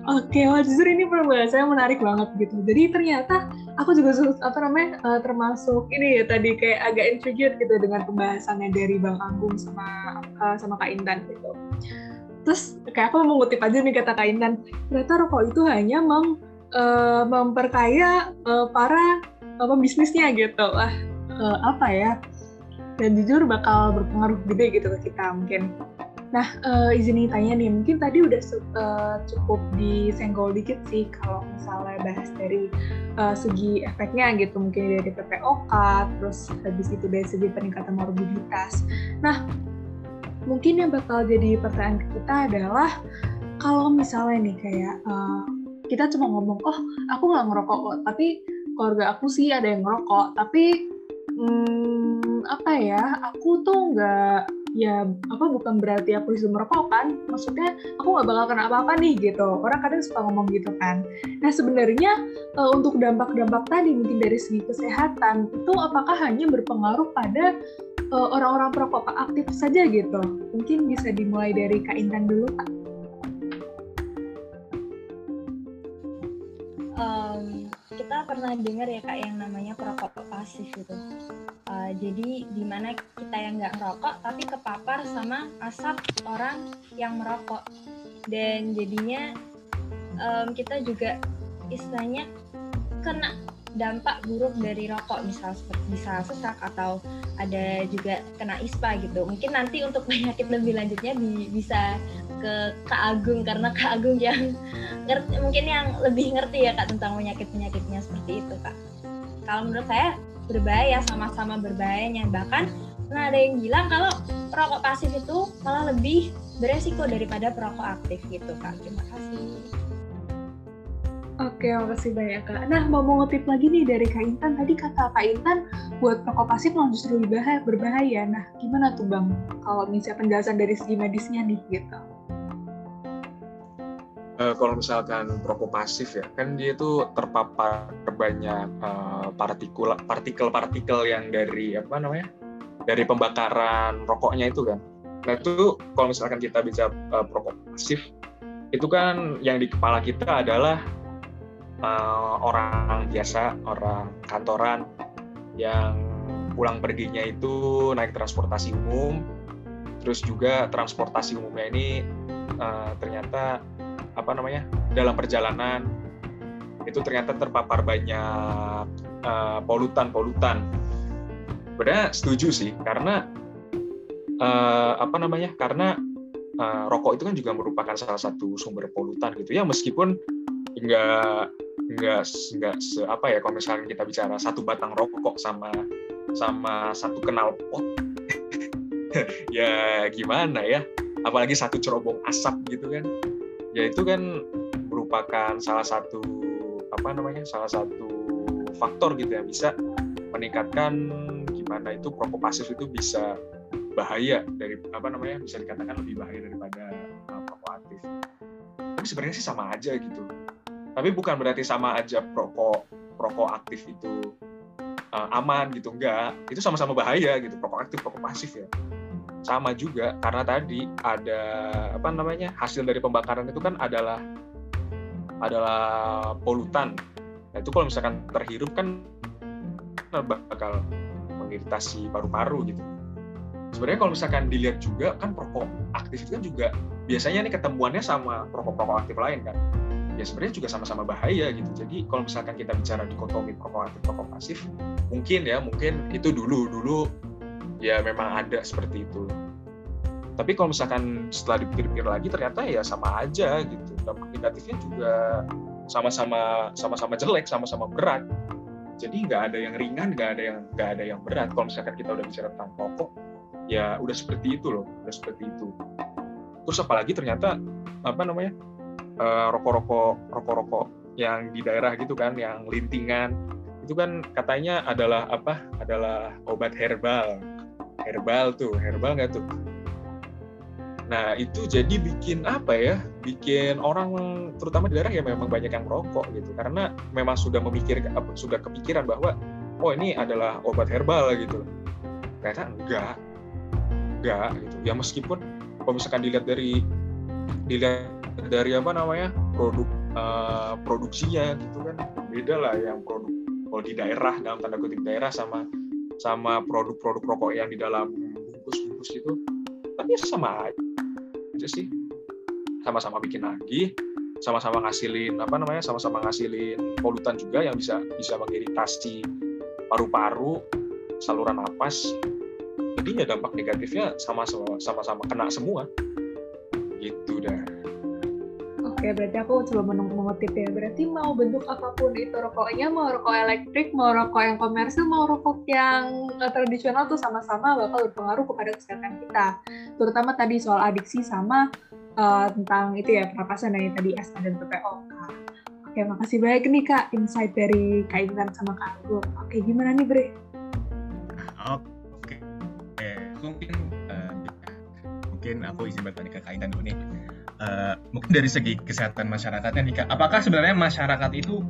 Oke, wah justru ini pembahasannya menarik banget gitu. Jadi ternyata aku juga apa namanya uh, termasuk ini ya tadi kayak agak intrigued gitu dengan pembahasannya dari Bang Agung sama uh, sama Kak Intan gitu. Terus kayak aku mau ngutip aja nih kata Kak Intan ternyata rokok itu hanya mem, uh, memperkaya uh, para uh, pembisnisnya gitu. Lah uh, apa ya? Dan jujur bakal berpengaruh gede gitu ke kita mungkin Nah, uh, izin tanya nih, mungkin tadi udah uh, cukup disenggol dikit sih kalau misalnya bahas dari uh, segi efeknya gitu, mungkin dari PPOK, terus habis itu dari segi peningkatan morbiditas. Nah, mungkin yang bakal jadi pertanyaan kita adalah kalau misalnya nih kayak uh, kita cuma ngomong oh aku nggak ngerokok kok tapi keluarga aku sih ada yang ngerokok tapi hmm, apa ya aku tuh nggak ya apa bukan berarti aku bisa merokok kan maksudnya aku nggak bakal kena apa-apa nih gitu orang kadang suka ngomong gitu kan nah sebenarnya uh, untuk dampak-dampak tadi mungkin dari segi kesehatan itu apakah hanya berpengaruh pada uh, orang-orang perokok aktif saja gitu. Mungkin bisa dimulai dari Kak Intan dulu, Kak. Um, kita pernah dengar ya kak yang namanya perokok pasif gitu. Uh, jadi di mana kita yang nggak merokok tapi kepapar sama asap orang yang merokok dan jadinya um, kita juga istilahnya kena dampak buruk dari rokok misal bisa sesak atau ada juga kena ispa gitu. Mungkin nanti untuk [laughs] penyakit lebih lanjutnya bi bisa ke Kak Agung karena Kak Agung yang [laughs] ngerti mungkin yang lebih ngerti ya Kak tentang penyakit penyakitnya seperti itu Kak. Kalau menurut saya berbahaya sama-sama berbahayanya. Bahkan pernah ada yang bilang kalau perokok pasif itu malah lebih beresiko daripada perokok aktif gitu kak. Terima kasih Oke, makasih banyak Kak. Nah, mau mengutip lagi nih dari Kak Intan. Tadi kata Kak Intan, buat perokok pasif malah justru lebih bahaya, berbahaya. Nah, gimana tuh Bang, kalau misalnya penjelasan dari segi medisnya nih, gitu? Uh, kalau misalkan perokok pasif ya, kan dia itu terpapar banyak uh, partikel partikel-partikel yang dari apa namanya, dari pembakaran rokoknya itu kan. Nah itu kalau misalkan kita bisa uh, perokok pasif, itu kan yang di kepala kita adalah uh, orang biasa, orang kantoran yang pulang perginya itu naik transportasi umum, terus juga transportasi umumnya ini uh, ternyata apa namanya dalam perjalanan itu ternyata terpapar banyak uh, polutan-polutan. Sebenarnya setuju sih karena uh, apa namanya karena uh, rokok itu kan juga merupakan salah satu sumber polutan gitu ya meskipun nggak nggak nggak se apa ya kalau misalnya kita bicara satu batang rokok sama sama satu kenal pot [laughs] ya gimana ya? Apalagi satu cerobong asap gitu kan. Ya itu kan merupakan salah satu apa namanya salah satu faktor gitu yang bisa meningkatkan gimana itu rokok pasif itu bisa bahaya dari apa namanya bisa dikatakan lebih bahaya daripada rokok aktif tapi sebenarnya sih sama aja gitu tapi bukan berarti sama aja perokok perokok aktif itu uh, aman gitu enggak. Itu sama-sama bahaya gitu perokok aktif perokok pasif ya. Sama juga karena tadi ada apa namanya hasil dari pembakaran itu kan adalah adalah polutan. Nah itu kalau misalkan terhirup kan bakal mengiritasi paru-paru gitu. Sebenarnya kalau misalkan dilihat juga kan perokok aktif itu kan juga biasanya nih ketemuannya sama perokok-perokok aktif lain kan ya sebenarnya juga sama-sama bahaya gitu. Jadi kalau misalkan kita bicara dikotomi perokok aktif perokok pasif, mungkin ya mungkin itu dulu dulu ya memang ada seperti itu. Tapi kalau misalkan setelah dipikir-pikir lagi ternyata ya sama aja gitu. Dampak negatifnya juga sama-sama sama-sama jelek, sama-sama berat. Jadi nggak ada yang ringan, nggak ada yang nggak ada yang berat. Kalau misalkan kita udah bicara tentang rokok, ya udah seperti itu loh, udah seperti itu. Terus apalagi ternyata apa namanya Eh, rokok-rokok rokok-rokok yang di daerah gitu kan, yang lintingan itu kan katanya adalah apa? Adalah obat herbal. Herbal tuh, herbal nggak tuh? Nah itu jadi bikin apa ya? Bikin orang terutama di daerah ya memang banyak yang merokok gitu, karena memang sudah memikir sudah kepikiran bahwa oh ini adalah obat herbal gitu. Ternyata enggak, enggak gitu. Ya meskipun kalau misalkan dilihat dari dilihat dari apa namanya? Produk uh, produksinya gitu kan. Beda lah yang produk kalau di daerah dalam tanda kutip daerah sama sama produk-produk rokok yang di dalam bungkus-bungkus itu. Tapi ya sama aja sih. Sama-sama bikin lagi sama-sama ngasilin apa namanya sama-sama ngasilin polutan juga yang bisa bisa mengiritasi paru-paru saluran napas. Jadi ya dampak negatifnya sama-sama sama-sama kena semua. Gitu dah Oke, berarti aku coba mengutip ya. Berarti mau bentuk apa pun itu rokoknya, mau rokok elektrik, mau rokok yang komersil, mau rokok yang tradisional tuh sama-sama bakal berpengaruh kepada kesehatan kita. Terutama tadi soal adiksi sama uh, tentang itu ya, pernapasan yang tadi asma dan PPOK. Oke, makasih banyak nih Kak insight dari Kak Intan sama Kak Agung. Oke, gimana nih Bre? Oke, eh, mungkin mungkin aku izin bertanya ke Kak Intan dulu nih. Uh, mungkin dari segi kesehatan masyarakatnya nih kak, apakah sebenarnya masyarakat itu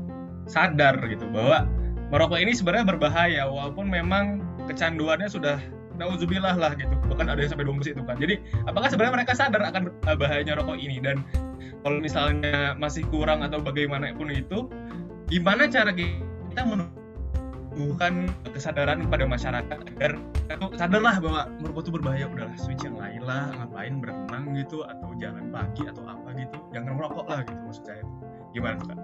sadar gitu bahwa merokok ini sebenarnya berbahaya walaupun memang kecanduannya sudah nauzubillah lah gitu. Bahkan ada yang sampai dua itu kan. Jadi apakah sebenarnya mereka sadar akan eh, bahayanya rokok ini? Dan kalau misalnya masih kurang atau bagaimanapun itu gimana cara kita menurut bukan kesadaran pada masyarakat agar sadarlah bahwa merokok itu berbahaya udahlah switch yang lain lah ngapain berenang gitu atau jalan pagi atau apa gitu. Jangan merokok lah gitu maksud saya. Gimana tuh kak?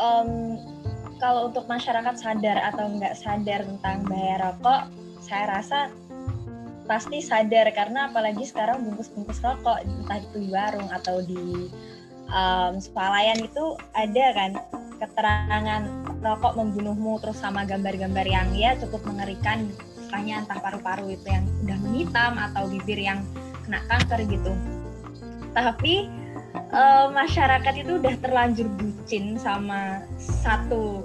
Um, kalau untuk masyarakat sadar atau nggak sadar tentang bahaya rokok, saya rasa pasti sadar. Karena apalagi sekarang bungkus-bungkus rokok entah itu di warung atau di um, swalayan itu ada kan keterangan rokok membunuhmu terus sama gambar-gambar yang ya cukup mengerikan istilahnya entah paru-paru itu yang udah menghitam atau bibir yang kena kanker gitu. Tapi uh, masyarakat itu udah terlanjur bucin sama satu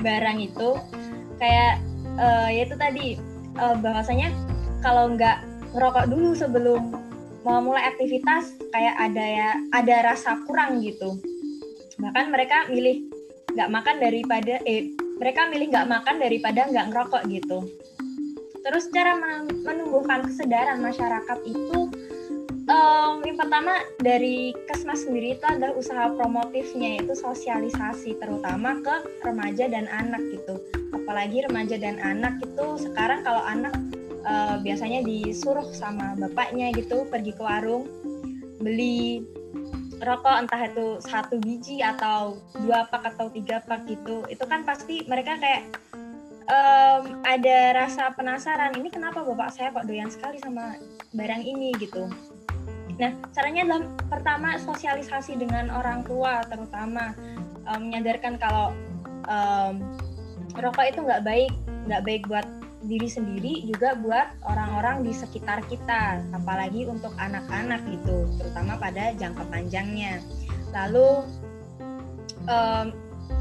barang itu. Kayak uh, ya itu tadi uh, bahwasanya kalau nggak ngerokok dulu sebelum mau mulai aktivitas kayak ada ya ada rasa kurang gitu bahkan mereka milih nggak makan daripada eh mereka milih nggak makan daripada nggak ngerokok gitu terus cara menumbuhkan kesadaran masyarakat itu um, yang pertama dari Kesmas sendiri itu adalah usaha promotifnya yaitu sosialisasi terutama ke remaja dan anak gitu. Apalagi remaja dan anak itu sekarang kalau anak uh, biasanya disuruh sama bapaknya gitu pergi ke warung beli rokok entah itu satu biji atau dua pak atau tiga pak gitu. Itu kan pasti mereka kayak um, ada rasa penasaran ini kenapa bapak saya kok doyan sekali sama barang ini? gitu. Nah, caranya adalah pertama sosialisasi dengan orang tua terutama um, menyadarkan kalau um, rokok itu nggak baik, nggak baik buat diri sendiri juga buat orang-orang di sekitar kita, apalagi untuk anak-anak gitu, terutama pada jangka panjangnya. Lalu um,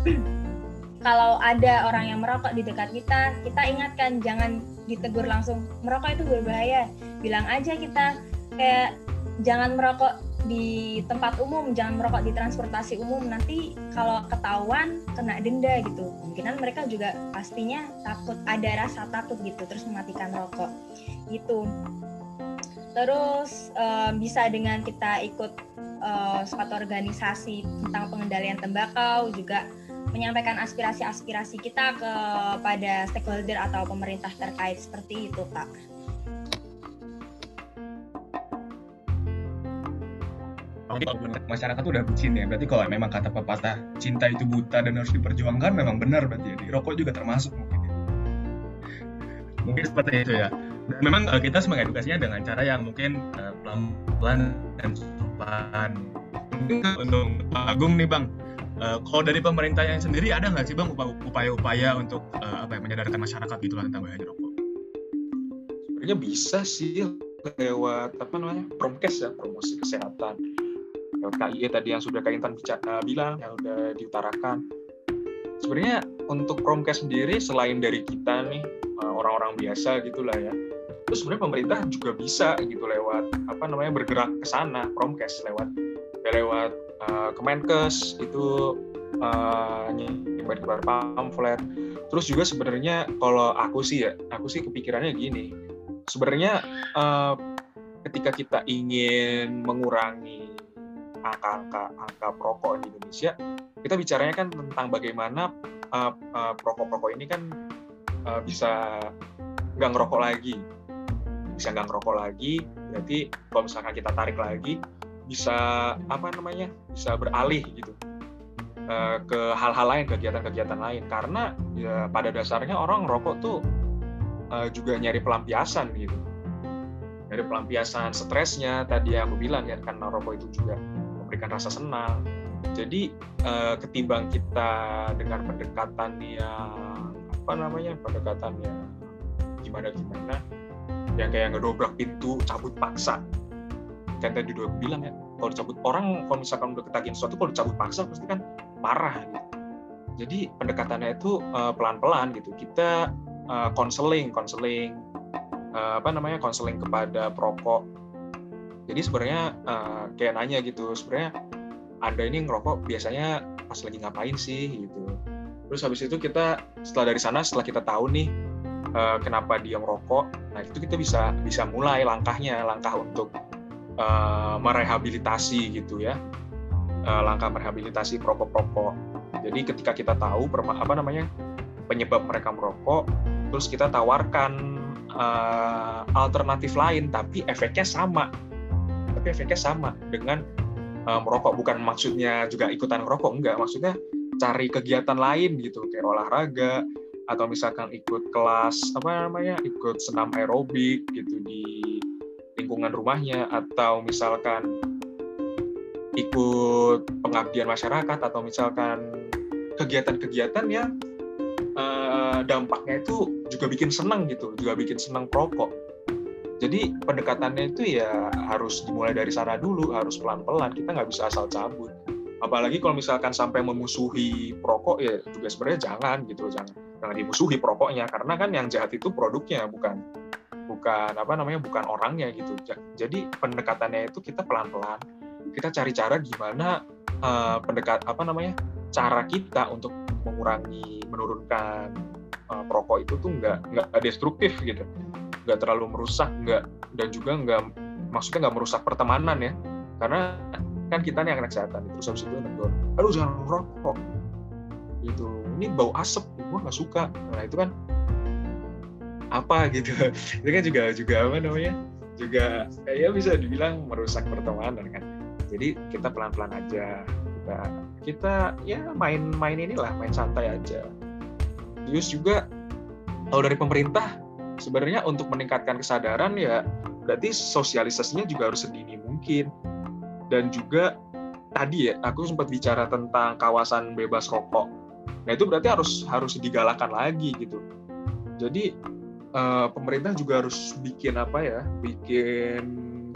[clears throat] kalau ada orang yang merokok di dekat kita, kita ingatkan jangan ditegur langsung merokok itu berbahaya. Bilang aja kita kayak jangan merokok di tempat umum, jangan merokok di transportasi umum. Nanti kalau ketahuan kena denda gitu. Kemungkinan mereka juga pastinya takut, ada rasa takut gitu, terus mematikan rokok gitu. Terus uh, bisa dengan kita ikut uh, suatu organisasi tentang pengendalian tembakau, juga menyampaikan aspirasi-aspirasi kita kepada stakeholder atau pemerintah terkait seperti itu, Kak. Masyarakat tuh udah bucin ya. Berarti kalau memang kata pepatah cinta itu buta dan harus diperjuangkan memang benar berarti ya. Di rokok juga termasuk mungkin ya. mungkin seperti itu ya. Dan memang uh, kita mengedukasinya dengan cara yang mungkin uh, pelan-pelan dan sopan. Mungkin untuk Pak Agung nih Bang uh, kalau dari pemerintah yang sendiri ada nggak sih Bang upaya-upaya untuk uh, apa ya, menyadarkan masyarakat gitu lah tentang bahaya rokok? Sebenarnya bisa sih lewat apa namanya promkes ya promosi kesehatan KIE tadi yang sudah Kak Intan bicara, bilang yang sudah diutarakan. Sebenarnya untuk promkes sendiri selain dari kita nih eh, orang-orang biasa gitulah ya terus sebenarnya pemerintah juga bisa gitu lewat apa namanya bergerak ke sana promkes lewat ya lewat uh, Kemenkes itu uh, nyebar-nyebar pamflet. Terus juga sebenarnya kalau aku sih ya aku sih kepikirannya gini sebenarnya uh, ketika kita ingin mengurangi angka-angka angka perokok di Indonesia, kita bicaranya kan tentang bagaimana uh, uh, perokok-perokok ini kan uh, bisa nggak ngerokok lagi, bisa nggak ngerokok lagi. Berarti kalau misalkan kita tarik lagi, bisa apa namanya, bisa beralih gitu uh, ke hal-hal lain, kegiatan-kegiatan lain. Karena ya, pada dasarnya orang ngerokok tuh uh, juga nyari pelampiasan gitu dari pelampiasan stresnya tadi yang aku bilang ya karena rokok itu juga memberikan rasa senang. Jadi uh, ketimbang kita dengan pendekatan yang apa namanya pendekatan yang gimana gimana yang kayak ngedobrak pintu cabut paksa. Kan tadi udah bilang ya kalau dicabut orang kalau misalkan udah ketagihan sesuatu kalau dicabut paksa pasti kan marah gitu. Jadi pendekatannya itu uh, pelan-pelan gitu. Kita konseling uh, konseling uh, apa namanya konseling kepada perokok jadi sebenarnya uh, kayak nanya gitu sebenarnya anda ini ngerokok biasanya pas lagi ngapain sih? Gitu. Terus habis itu kita setelah dari sana setelah kita tahu nih uh, kenapa dia merokok nah itu kita bisa bisa mulai langkahnya langkah untuk uh, merehabilitasi gitu ya. Uh, langkah merehabilitasi perokok-perokok jadi ketika kita tahu apa namanya penyebab mereka merokok terus kita tawarkan uh, alternatif lain tapi efeknya sama tapi efeknya sama dengan uh, merokok bukan maksudnya juga ikutan merokok enggak maksudnya cari kegiatan lain gitu kayak olahraga atau misalkan ikut kelas apa namanya ikut senam aerobik gitu di lingkungan rumahnya atau misalkan ikut pengabdian masyarakat atau misalkan kegiatan-kegiatan yang uh, dampaknya itu juga bikin senang gitu, juga bikin senang perokok. Jadi pendekatannya itu ya harus dimulai dari sana dulu, harus pelan-pelan. Kita nggak bisa asal cabut. Apalagi kalau misalkan sampai memusuhi perokok ya juga sebenarnya jangan gitu, jangan jangan dimusuhi perokoknya karena kan yang jahat itu produknya bukan bukan apa namanya bukan orangnya gitu. Jadi pendekatannya itu kita pelan-pelan. Kita cari cara gimana uh, pendekat apa namanya cara kita untuk mengurangi menurunkan uh, perokok itu tuh nggak nggak destruktif gitu nggak terlalu merusak nggak dan juga nggak maksudnya nggak merusak pertemanan ya. Karena kan kita nih anak kesehatan terus habis itu negor aduh jangan merokok. Gitu. Ini bau asap gue nggak suka. Nah itu kan apa gitu. [laughs] Itu kan juga juga apa namanya? Juga ya bisa dibilang merusak pertemanan kan. Jadi kita pelan pelan aja. Kita kita ya main main inilah main santai aja. Terus juga kalau dari pemerintah sebenarnya untuk meningkatkan kesadaran ya berarti sosialisasinya juga harus sedini mungkin. Dan juga tadi ya aku sempat bicara tentang kawasan bebas rokok. Nah itu berarti harus harus digalakan lagi gitu. Jadi eh, pemerintah juga harus bikin apa ya bikin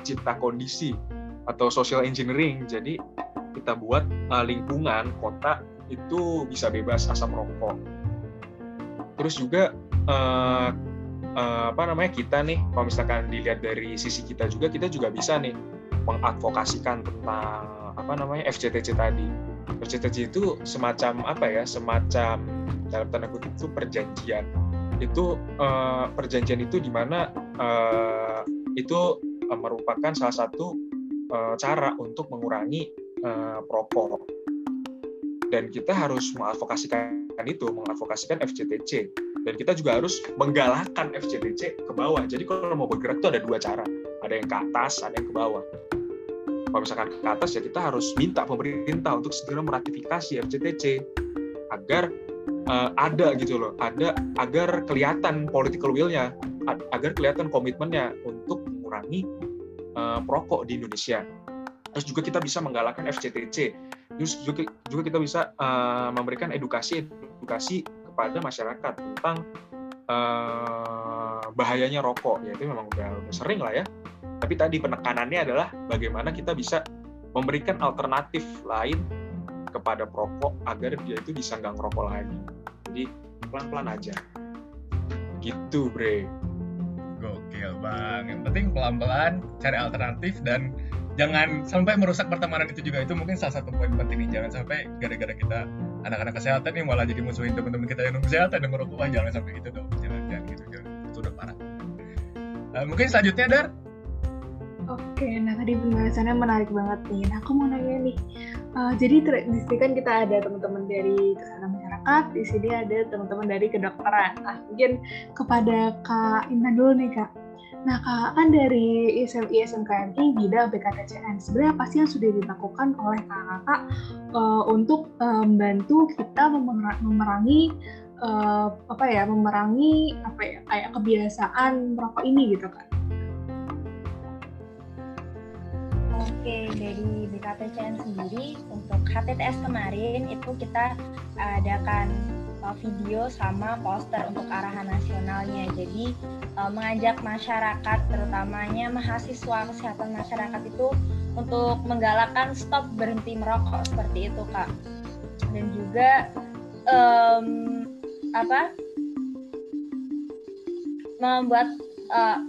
cipta kondisi atau social engineering. Jadi kita buat uh, lingkungan kota itu bisa bebas asap rokok. Terus juga uh, uh, apa namanya kita nih, kalau misalkan dilihat dari sisi kita juga, kita juga bisa nih mengadvokasikan tentang apa namanya FCTC tadi. FCTC itu semacam apa ya, semacam dalam tanda kutip itu perjanjian. Itu uh, perjanjian itu di mana uh, itu uh, merupakan salah satu uh, cara untuk mengurangi uh, perokok dan kita harus mengadvokasikan itu mengadvokasikan FCTC dan kita juga harus menggalakkan FCTC ke bawah. Jadi kalau mau bergerak itu ada dua cara. Ada yang ke atas ada yang ke bawah. Kalau misalkan ke atas ya kita harus minta pemerintah untuk segera meratifikasi FCTC agar uh, ada gitu loh. Ada agar kelihatan political will-nya. Agar kelihatan komitmennya untuk mengurangi uh, perokok di Indonesia. Terus juga kita bisa menggalakkan FCTC juga, juga kita bisa uh, memberikan edukasi edukasi kepada masyarakat tentang uh, bahayanya rokok. Ya itu memang udah, udah sering lah ya. Tapi tadi penekanannya adalah bagaimana kita bisa memberikan alternatif lain kepada perokok agar dia itu bisa nggak ngerokok lagi. Jadi pelan-pelan aja. Gitu bre. Gokil bang yang penting pelan-pelan cari alternatif dan jangan sampai merusak pertemanan itu juga. Itu mungkin salah satu poin penting nih. Jangan sampai gara-gara kita anak-anak kesehatan nih malah jadi musuhin teman-teman kita yang kesehatan dan merokok. Wah jangan sampai gitu dong. Jangan jangan gitu jangan. Itu udah parah. Uh, mungkin selanjutnya dar? Oke, nah tadi pembahasannya menarik banget nih. Nah, aku mau nanya nih, uh, jadi di sini kan kita ada teman-teman dari kesehatan masyarakat, di sini ada teman-teman dari kedokteran. Nah, mungkin kepada Kak Intan dulu nih Kak. Nah, Kak, kan dari ISM, ISMKMI bidang BKTCN, sebenarnya apa sih yang sudah dilakukan oleh kakak-kakak uh, untuk uh, membantu kita memerangi uh, apa ya, memerangi apa ya, kayak kebiasaan merokok ini gitu kan? Oke, dari BKTCN sendiri untuk HTTS kemarin itu kita adakan video sama poster untuk arahan nasionalnya. Jadi uh, mengajak masyarakat, terutamanya mahasiswa kesehatan masyarakat itu untuk menggalakkan stop berhenti merokok seperti itu, kak. Dan juga um, apa? Membuat uh,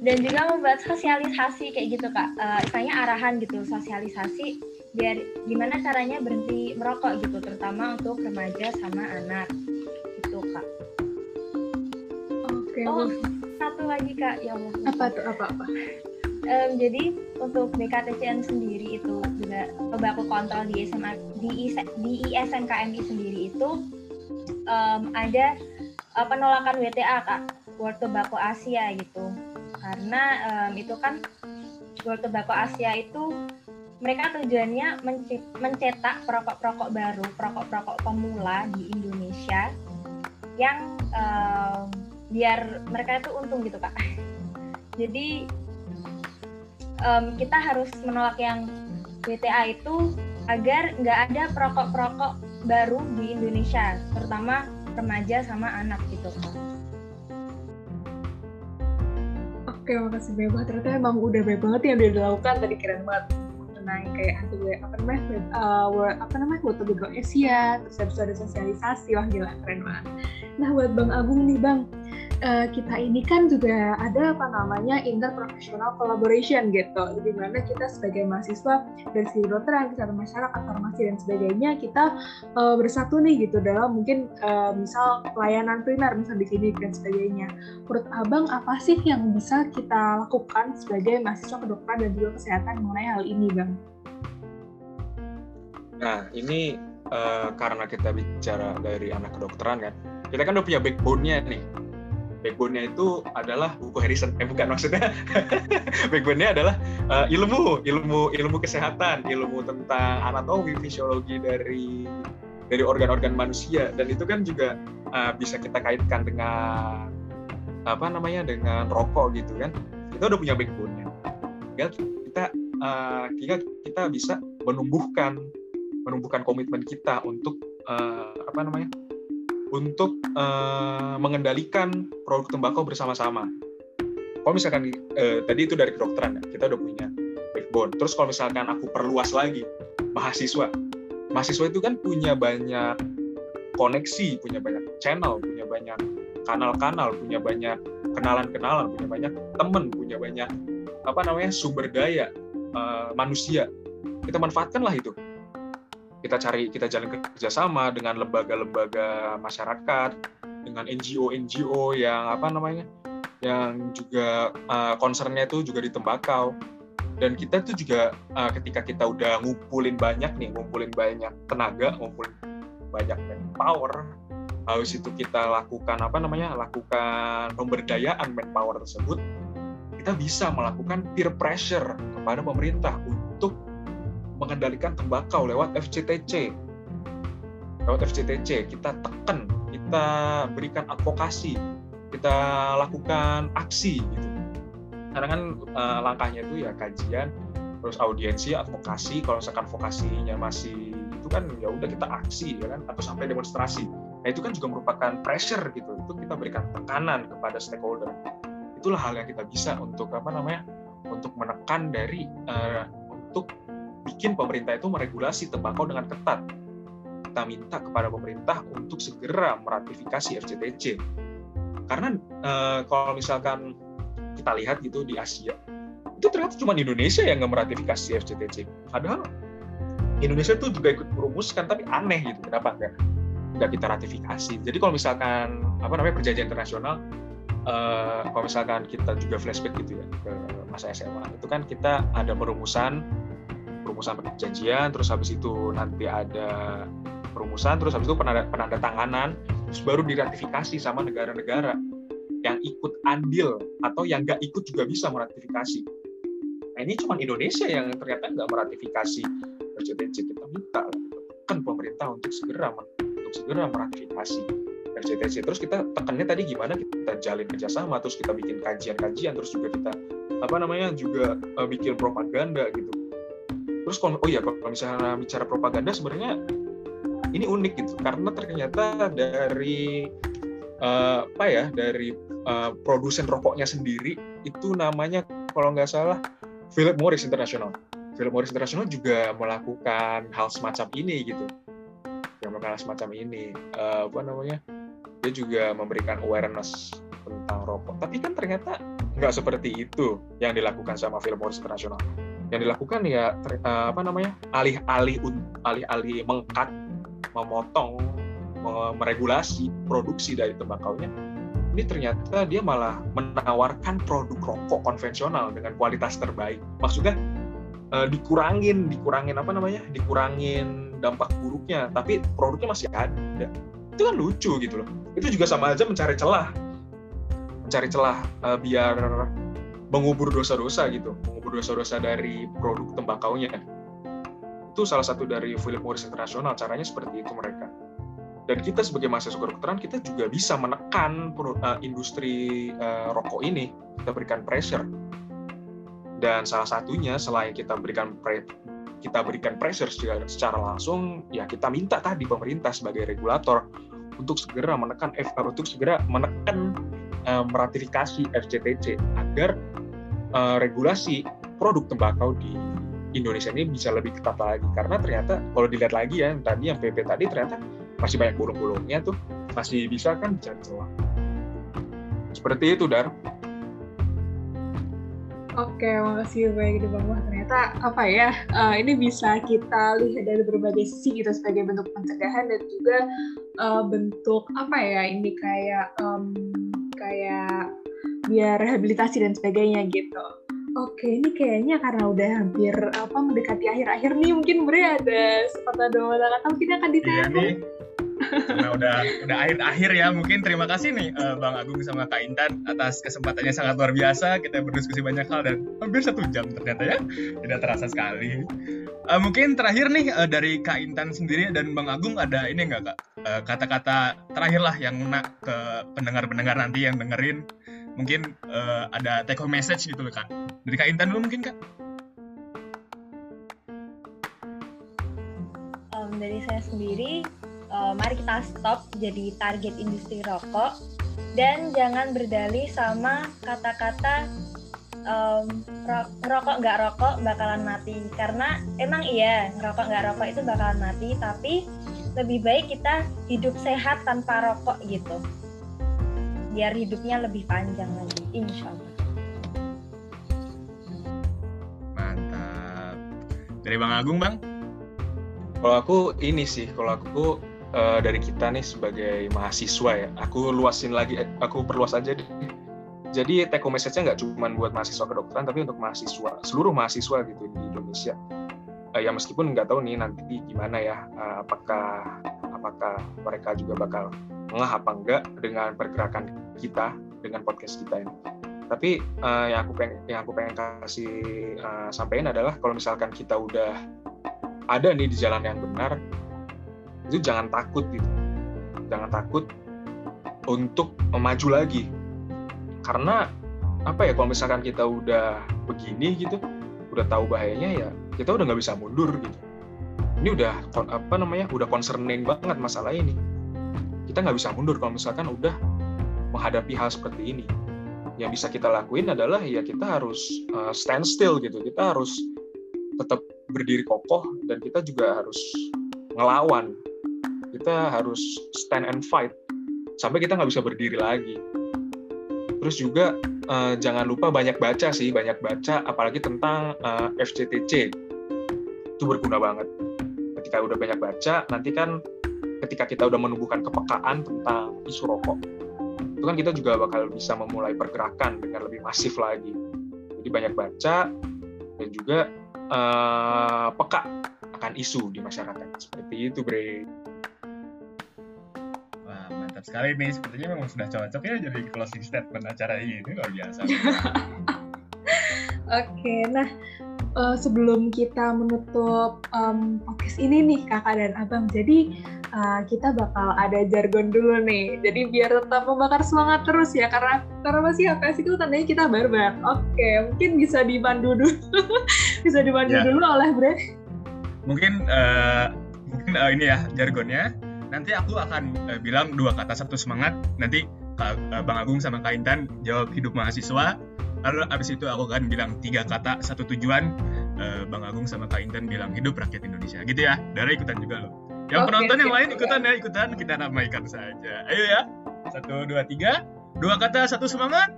dan juga membuat sosialisasi kayak gitu kak. Uh, misalnya arahan gitu, sosialisasi biar gimana caranya berhenti merokok gitu terutama untuk remaja sama anak. Gitu kak. Oke oh satu lagi kak ya Allah apa tuh? Apa apa? Um, jadi untuk BKTCN sendiri itu juga tobacco kontrol di SMA di, di ISMKMI sendiri itu um, ada uh, penolakan WTA kak World Tobacco Asia gitu karena um, itu kan World Tobacco Asia itu mereka tujuannya mencetak perokok-perokok baru, perokok-perokok pemula di Indonesia yang uh, biar mereka itu untung gitu kak. [laughs] Jadi um, kita harus menolak yang WTA itu agar nggak ada perokok-perokok baru di Indonesia, terutama remaja sama anak gitu. Oke, makasih banget. Ternyata emang udah banyak banget yang udah dilakukan tadi keren banget mengenai kayak anti apa namanya uh, apa namanya foto Bigo Asia terus habis ada sosialisasi wah gila keren banget. Nah buat Bang Agung nih Bang, uh, kita ini kan juga ada apa namanya interprofessional collaboration gitu, di mana kita sebagai mahasiswa dari segi kedokteran, kesehatan masyarakat, farmasi dan sebagainya kita uh, bersatu nih gitu dalam mungkin uh, misal pelayanan primer misal di sini dan sebagainya. Menurut abang apa sih yang bisa kita lakukan sebagai mahasiswa kedokteran dan juga kesehatan mengenai hal ini, bang? Nah ini uh, karena kita bicara dari anak kedokteran kan, kita kan udah punya backbone-nya nih backbone-nya itu adalah buku Harrison. Eh bukan maksudnya [laughs] backbone-nya adalah uh, ilmu, ilmu ilmu kesehatan, ilmu tentang anatomi, fisiologi dari dari organ-organ manusia dan itu kan juga uh, bisa kita kaitkan dengan apa namanya dengan rokok gitu kan. Kita udah punya backbone-nya. Ya, kita uh, kita bisa menumbuhkan menumbuhkan komitmen kita untuk uh, apa namanya untuk uh, mengendalikan produk tembakau bersama-sama. Kalau misalkan uh, tadi itu dari kedokteran ya, kita udah punya backbone. Terus kalau misalkan aku perluas lagi mahasiswa, mahasiswa itu kan punya banyak koneksi, punya banyak channel, punya banyak kanal-kanal, punya banyak kenalan-kenalan, punya banyak teman, punya banyak apa namanya sumber daya uh, manusia. Kita manfaatkanlah itu kita cari kita jalin kerjasama dengan lembaga-lembaga masyarakat dengan NGO-NGO yang apa namanya yang juga uh, concernnya itu juga di tembakau. Dan kita tuh juga uh, ketika kita udah ngumpulin banyak nih ngumpulin banyak tenaga ngumpulin banyak manpower habis itu kita lakukan apa namanya lakukan pemberdayaan manpower tersebut kita bisa melakukan peer pressure kepada pemerintah mengendalikan tembakau lewat FCTC. Lewat FCTC kita tekan, kita berikan advokasi, kita lakukan aksi gitu. Karena kan uh, langkahnya itu ya kajian, terus audiensi, advokasi. Kalau misalkan vokasinya masih itu kan ya udah kita aksi ya kan atau sampai demonstrasi. Nah itu kan juga merupakan pressure gitu. Itu kita berikan tekanan kepada stakeholder. Itulah hal yang kita bisa untuk apa namanya? Untuk menekan dari uh, untuk bikin pemerintah itu meregulasi tembakau dengan ketat. Kita minta kepada pemerintah untuk segera meratifikasi FCTC. Karena uh, kalau misalkan kita lihat gitu di Asia, itu ternyata cuma Indonesia yang nggak meratifikasi FCTC. Padahal Indonesia itu juga ikut merumuskan, tapi aneh gitu, kenapa nggak nggak kita ratifikasi? Jadi kalau misalkan apa namanya perjanjian internasional, uh, kalau misalkan kita juga flashback gitu ya ke masa SMA, itu kan kita ada perumusan perumusan perjanjian, terus habis itu nanti ada perumusan, terus habis itu penanda, penanda tanganan, terus baru diratifikasi sama negara-negara yang ikut andil atau yang nggak ikut juga bisa meratifikasi. Nah ini cuma Indonesia yang ternyata nggak meratifikasi RCTC. Kita minta kan pemerintah untuk segera untuk segera meratifikasi RCTC. Terus kita tekannya tadi gimana kita jalin kerjasama, terus kita bikin kajian-kajian, terus juga kita apa namanya juga uh, bikin propaganda gitu terus kalau oh ya kalau misalnya bicara propaganda sebenarnya ini unik gitu. Karena ternyata dari uh, apa ya dari uh, produsen rokoknya sendiri itu namanya kalau nggak salah Philip Morris International. Philip Morris International juga melakukan hal semacam ini gitu. Yang melakukan hal semacam ini. Uh, apa namanya dia juga memberikan awareness tentang rokok. Tapi kan ternyata nggak seperti itu yang dilakukan sama Philip Morris International yang dilakukan ya ter, uh, apa namanya alih-alih alih-alih mengkat memotong meregulasi produksi dari tembakaunya ini ternyata dia malah menawarkan produk rokok konvensional dengan kualitas terbaik. Maksudnya uh, dikurangin dikurangin apa namanya dikurangin dampak buruknya tapi produknya masih ada. Itu kan lucu gitu loh. Itu juga sama aja mencari celah. Mencari celah uh, biar mengubur dosa-dosa gitu, mengubur dosa-dosa dari produk tembakaunya. Itu salah satu dari Philip Morris International, caranya seperti itu mereka. Dan kita sebagai mahasiswa kedokteran, kita juga bisa menekan uh, industri uh, rokok ini, kita berikan pressure. Dan salah satunya selain kita berikan kita berikan pressure secara, secara langsung, ya kita minta tadi pemerintah sebagai regulator untuk segera menekan F, untuk segera menekan meratifikasi FCTC agar uh, regulasi produk tembakau di Indonesia ini bisa lebih ketat lagi. Karena ternyata kalau dilihat lagi ya tadi yang PP tadi ternyata masih banyak bolong-bolongnya tuh masih bisa kan cari celah seperti itu Dar. Oke, makasih banyak Bang Wah. Ternyata apa ya, uh, ini bisa kita lihat dari berbagai sisi gitu sebagai bentuk pencegahan dan juga uh, bentuk apa ya ini kayak um, kayak biar rehabilitasi dan sebagainya gitu. Oke, ini kayaknya karena udah hampir apa mendekati akhir-akhir nih, mungkin Bre ada sepatah dua kata mungkin akan ditanya. Iya nih, karena udah udah akhir-akhir ya mungkin terima kasih nih uh, Bang Agung sama Kak Intan atas kesempatannya sangat luar biasa. Kita berdiskusi banyak hal dan hampir satu jam ternyata ya. Tidak terasa sekali. Uh, mungkin terakhir nih uh, dari Kak Intan sendiri dan Bang Agung ada ini enggak Kak? Kata-kata uh, terakhir lah yang nak ke pendengar-pendengar nanti yang dengerin mungkin uh, ada take home message gitu loh Kak. Dari Kak Intan dulu mungkin Kak. Um, dari saya sendiri uh, mari kita stop jadi target industri rokok dan jangan berdalih sama kata-kata um, rokok nggak rokok bakalan mati. Karena emang iya rokok nggak rokok itu bakalan mati tapi lebih baik kita hidup sehat tanpa rokok gitu biar hidupnya lebih panjang lagi insya Allah mantap dari Bang Agung Bang kalau aku ini sih kalau aku uh, dari kita nih sebagai mahasiswa ya. Aku luasin lagi, eh, aku perluas aja deh. Jadi take home message-nya nggak cuma buat mahasiswa kedokteran, tapi untuk mahasiswa, seluruh mahasiswa gitu di Indonesia. Uh, ya meskipun nggak tahu nih nanti gimana ya, uh, apakah apakah mereka juga bakal ngeh apa enggak dengan pergerakan kita, dengan podcast kita ini. Tapi uh, yang aku pengen yang aku pengen kasih uh, sampaikan adalah kalau misalkan kita udah ada nih di jalan yang benar, itu jangan takut gitu. Jangan takut untuk maju lagi. Karena apa ya kalau misalkan kita udah begini gitu udah tahu bahayanya ya kita udah nggak bisa mundur gitu ini udah apa namanya udah concerning banget masalah ini kita nggak bisa mundur kalau misalkan udah menghadapi hal seperti ini yang bisa kita lakuin adalah ya kita harus uh, stand still gitu kita harus tetap berdiri kokoh dan kita juga harus ngelawan kita harus stand and fight sampai kita nggak bisa berdiri lagi. Terus juga uh, jangan lupa banyak baca sih, banyak baca apalagi tentang eh, FCTC. Itu berguna banget. Ketika udah banyak baca, nanti kan ketika kita udah menumbuhkan kepekaan tentang isu rokok, itu kan kita juga bakal bisa memulai pergerakan dengan lebih masif lagi. Jadi banyak baca dan juga uh, peka akan isu di masyarakat. Seperti itu, Bre mantap sekali nih. Sepertinya memang sudah cocok ya jadi closing statement acara ini luar biasa. [laughs] Oke, nah uh, sebelum kita menutup um, podcast ini nih kakak dan abang, jadi uh, kita bakal ada jargon dulu nih. Jadi biar tetap membakar semangat terus ya, karena karena masih apa sih itu tandanya kita barbar. Oke, mungkin bisa dibantu dulu, [laughs] bisa dibantu ya. dulu oleh Bre. Mungkin uh, mungkin uh, ini ya jargonnya nanti aku akan uh, bilang dua kata satu semangat nanti Kak, uh, Bang Agung sama Kak Intan jawab hidup mahasiswa lalu abis itu aku akan bilang tiga kata satu tujuan uh, Bang Agung sama Kak Intan bilang hidup rakyat Indonesia gitu ya. Dari ikutan juga loh. Yang okay, penonton yang lain ikutan ya ikutan kita ramaikan saja. Ayo ya. Satu dua tiga. Dua kata satu semangat.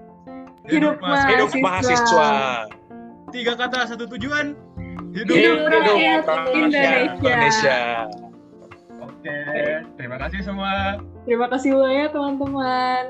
Hidup, hidup mahasiswa. hidup mahasiswa. Tiga kata satu tujuan. Hidup, hidup, hidup Indonesia. Indonesia. Oke, terima kasih semua. Terima kasih banyak teman-teman.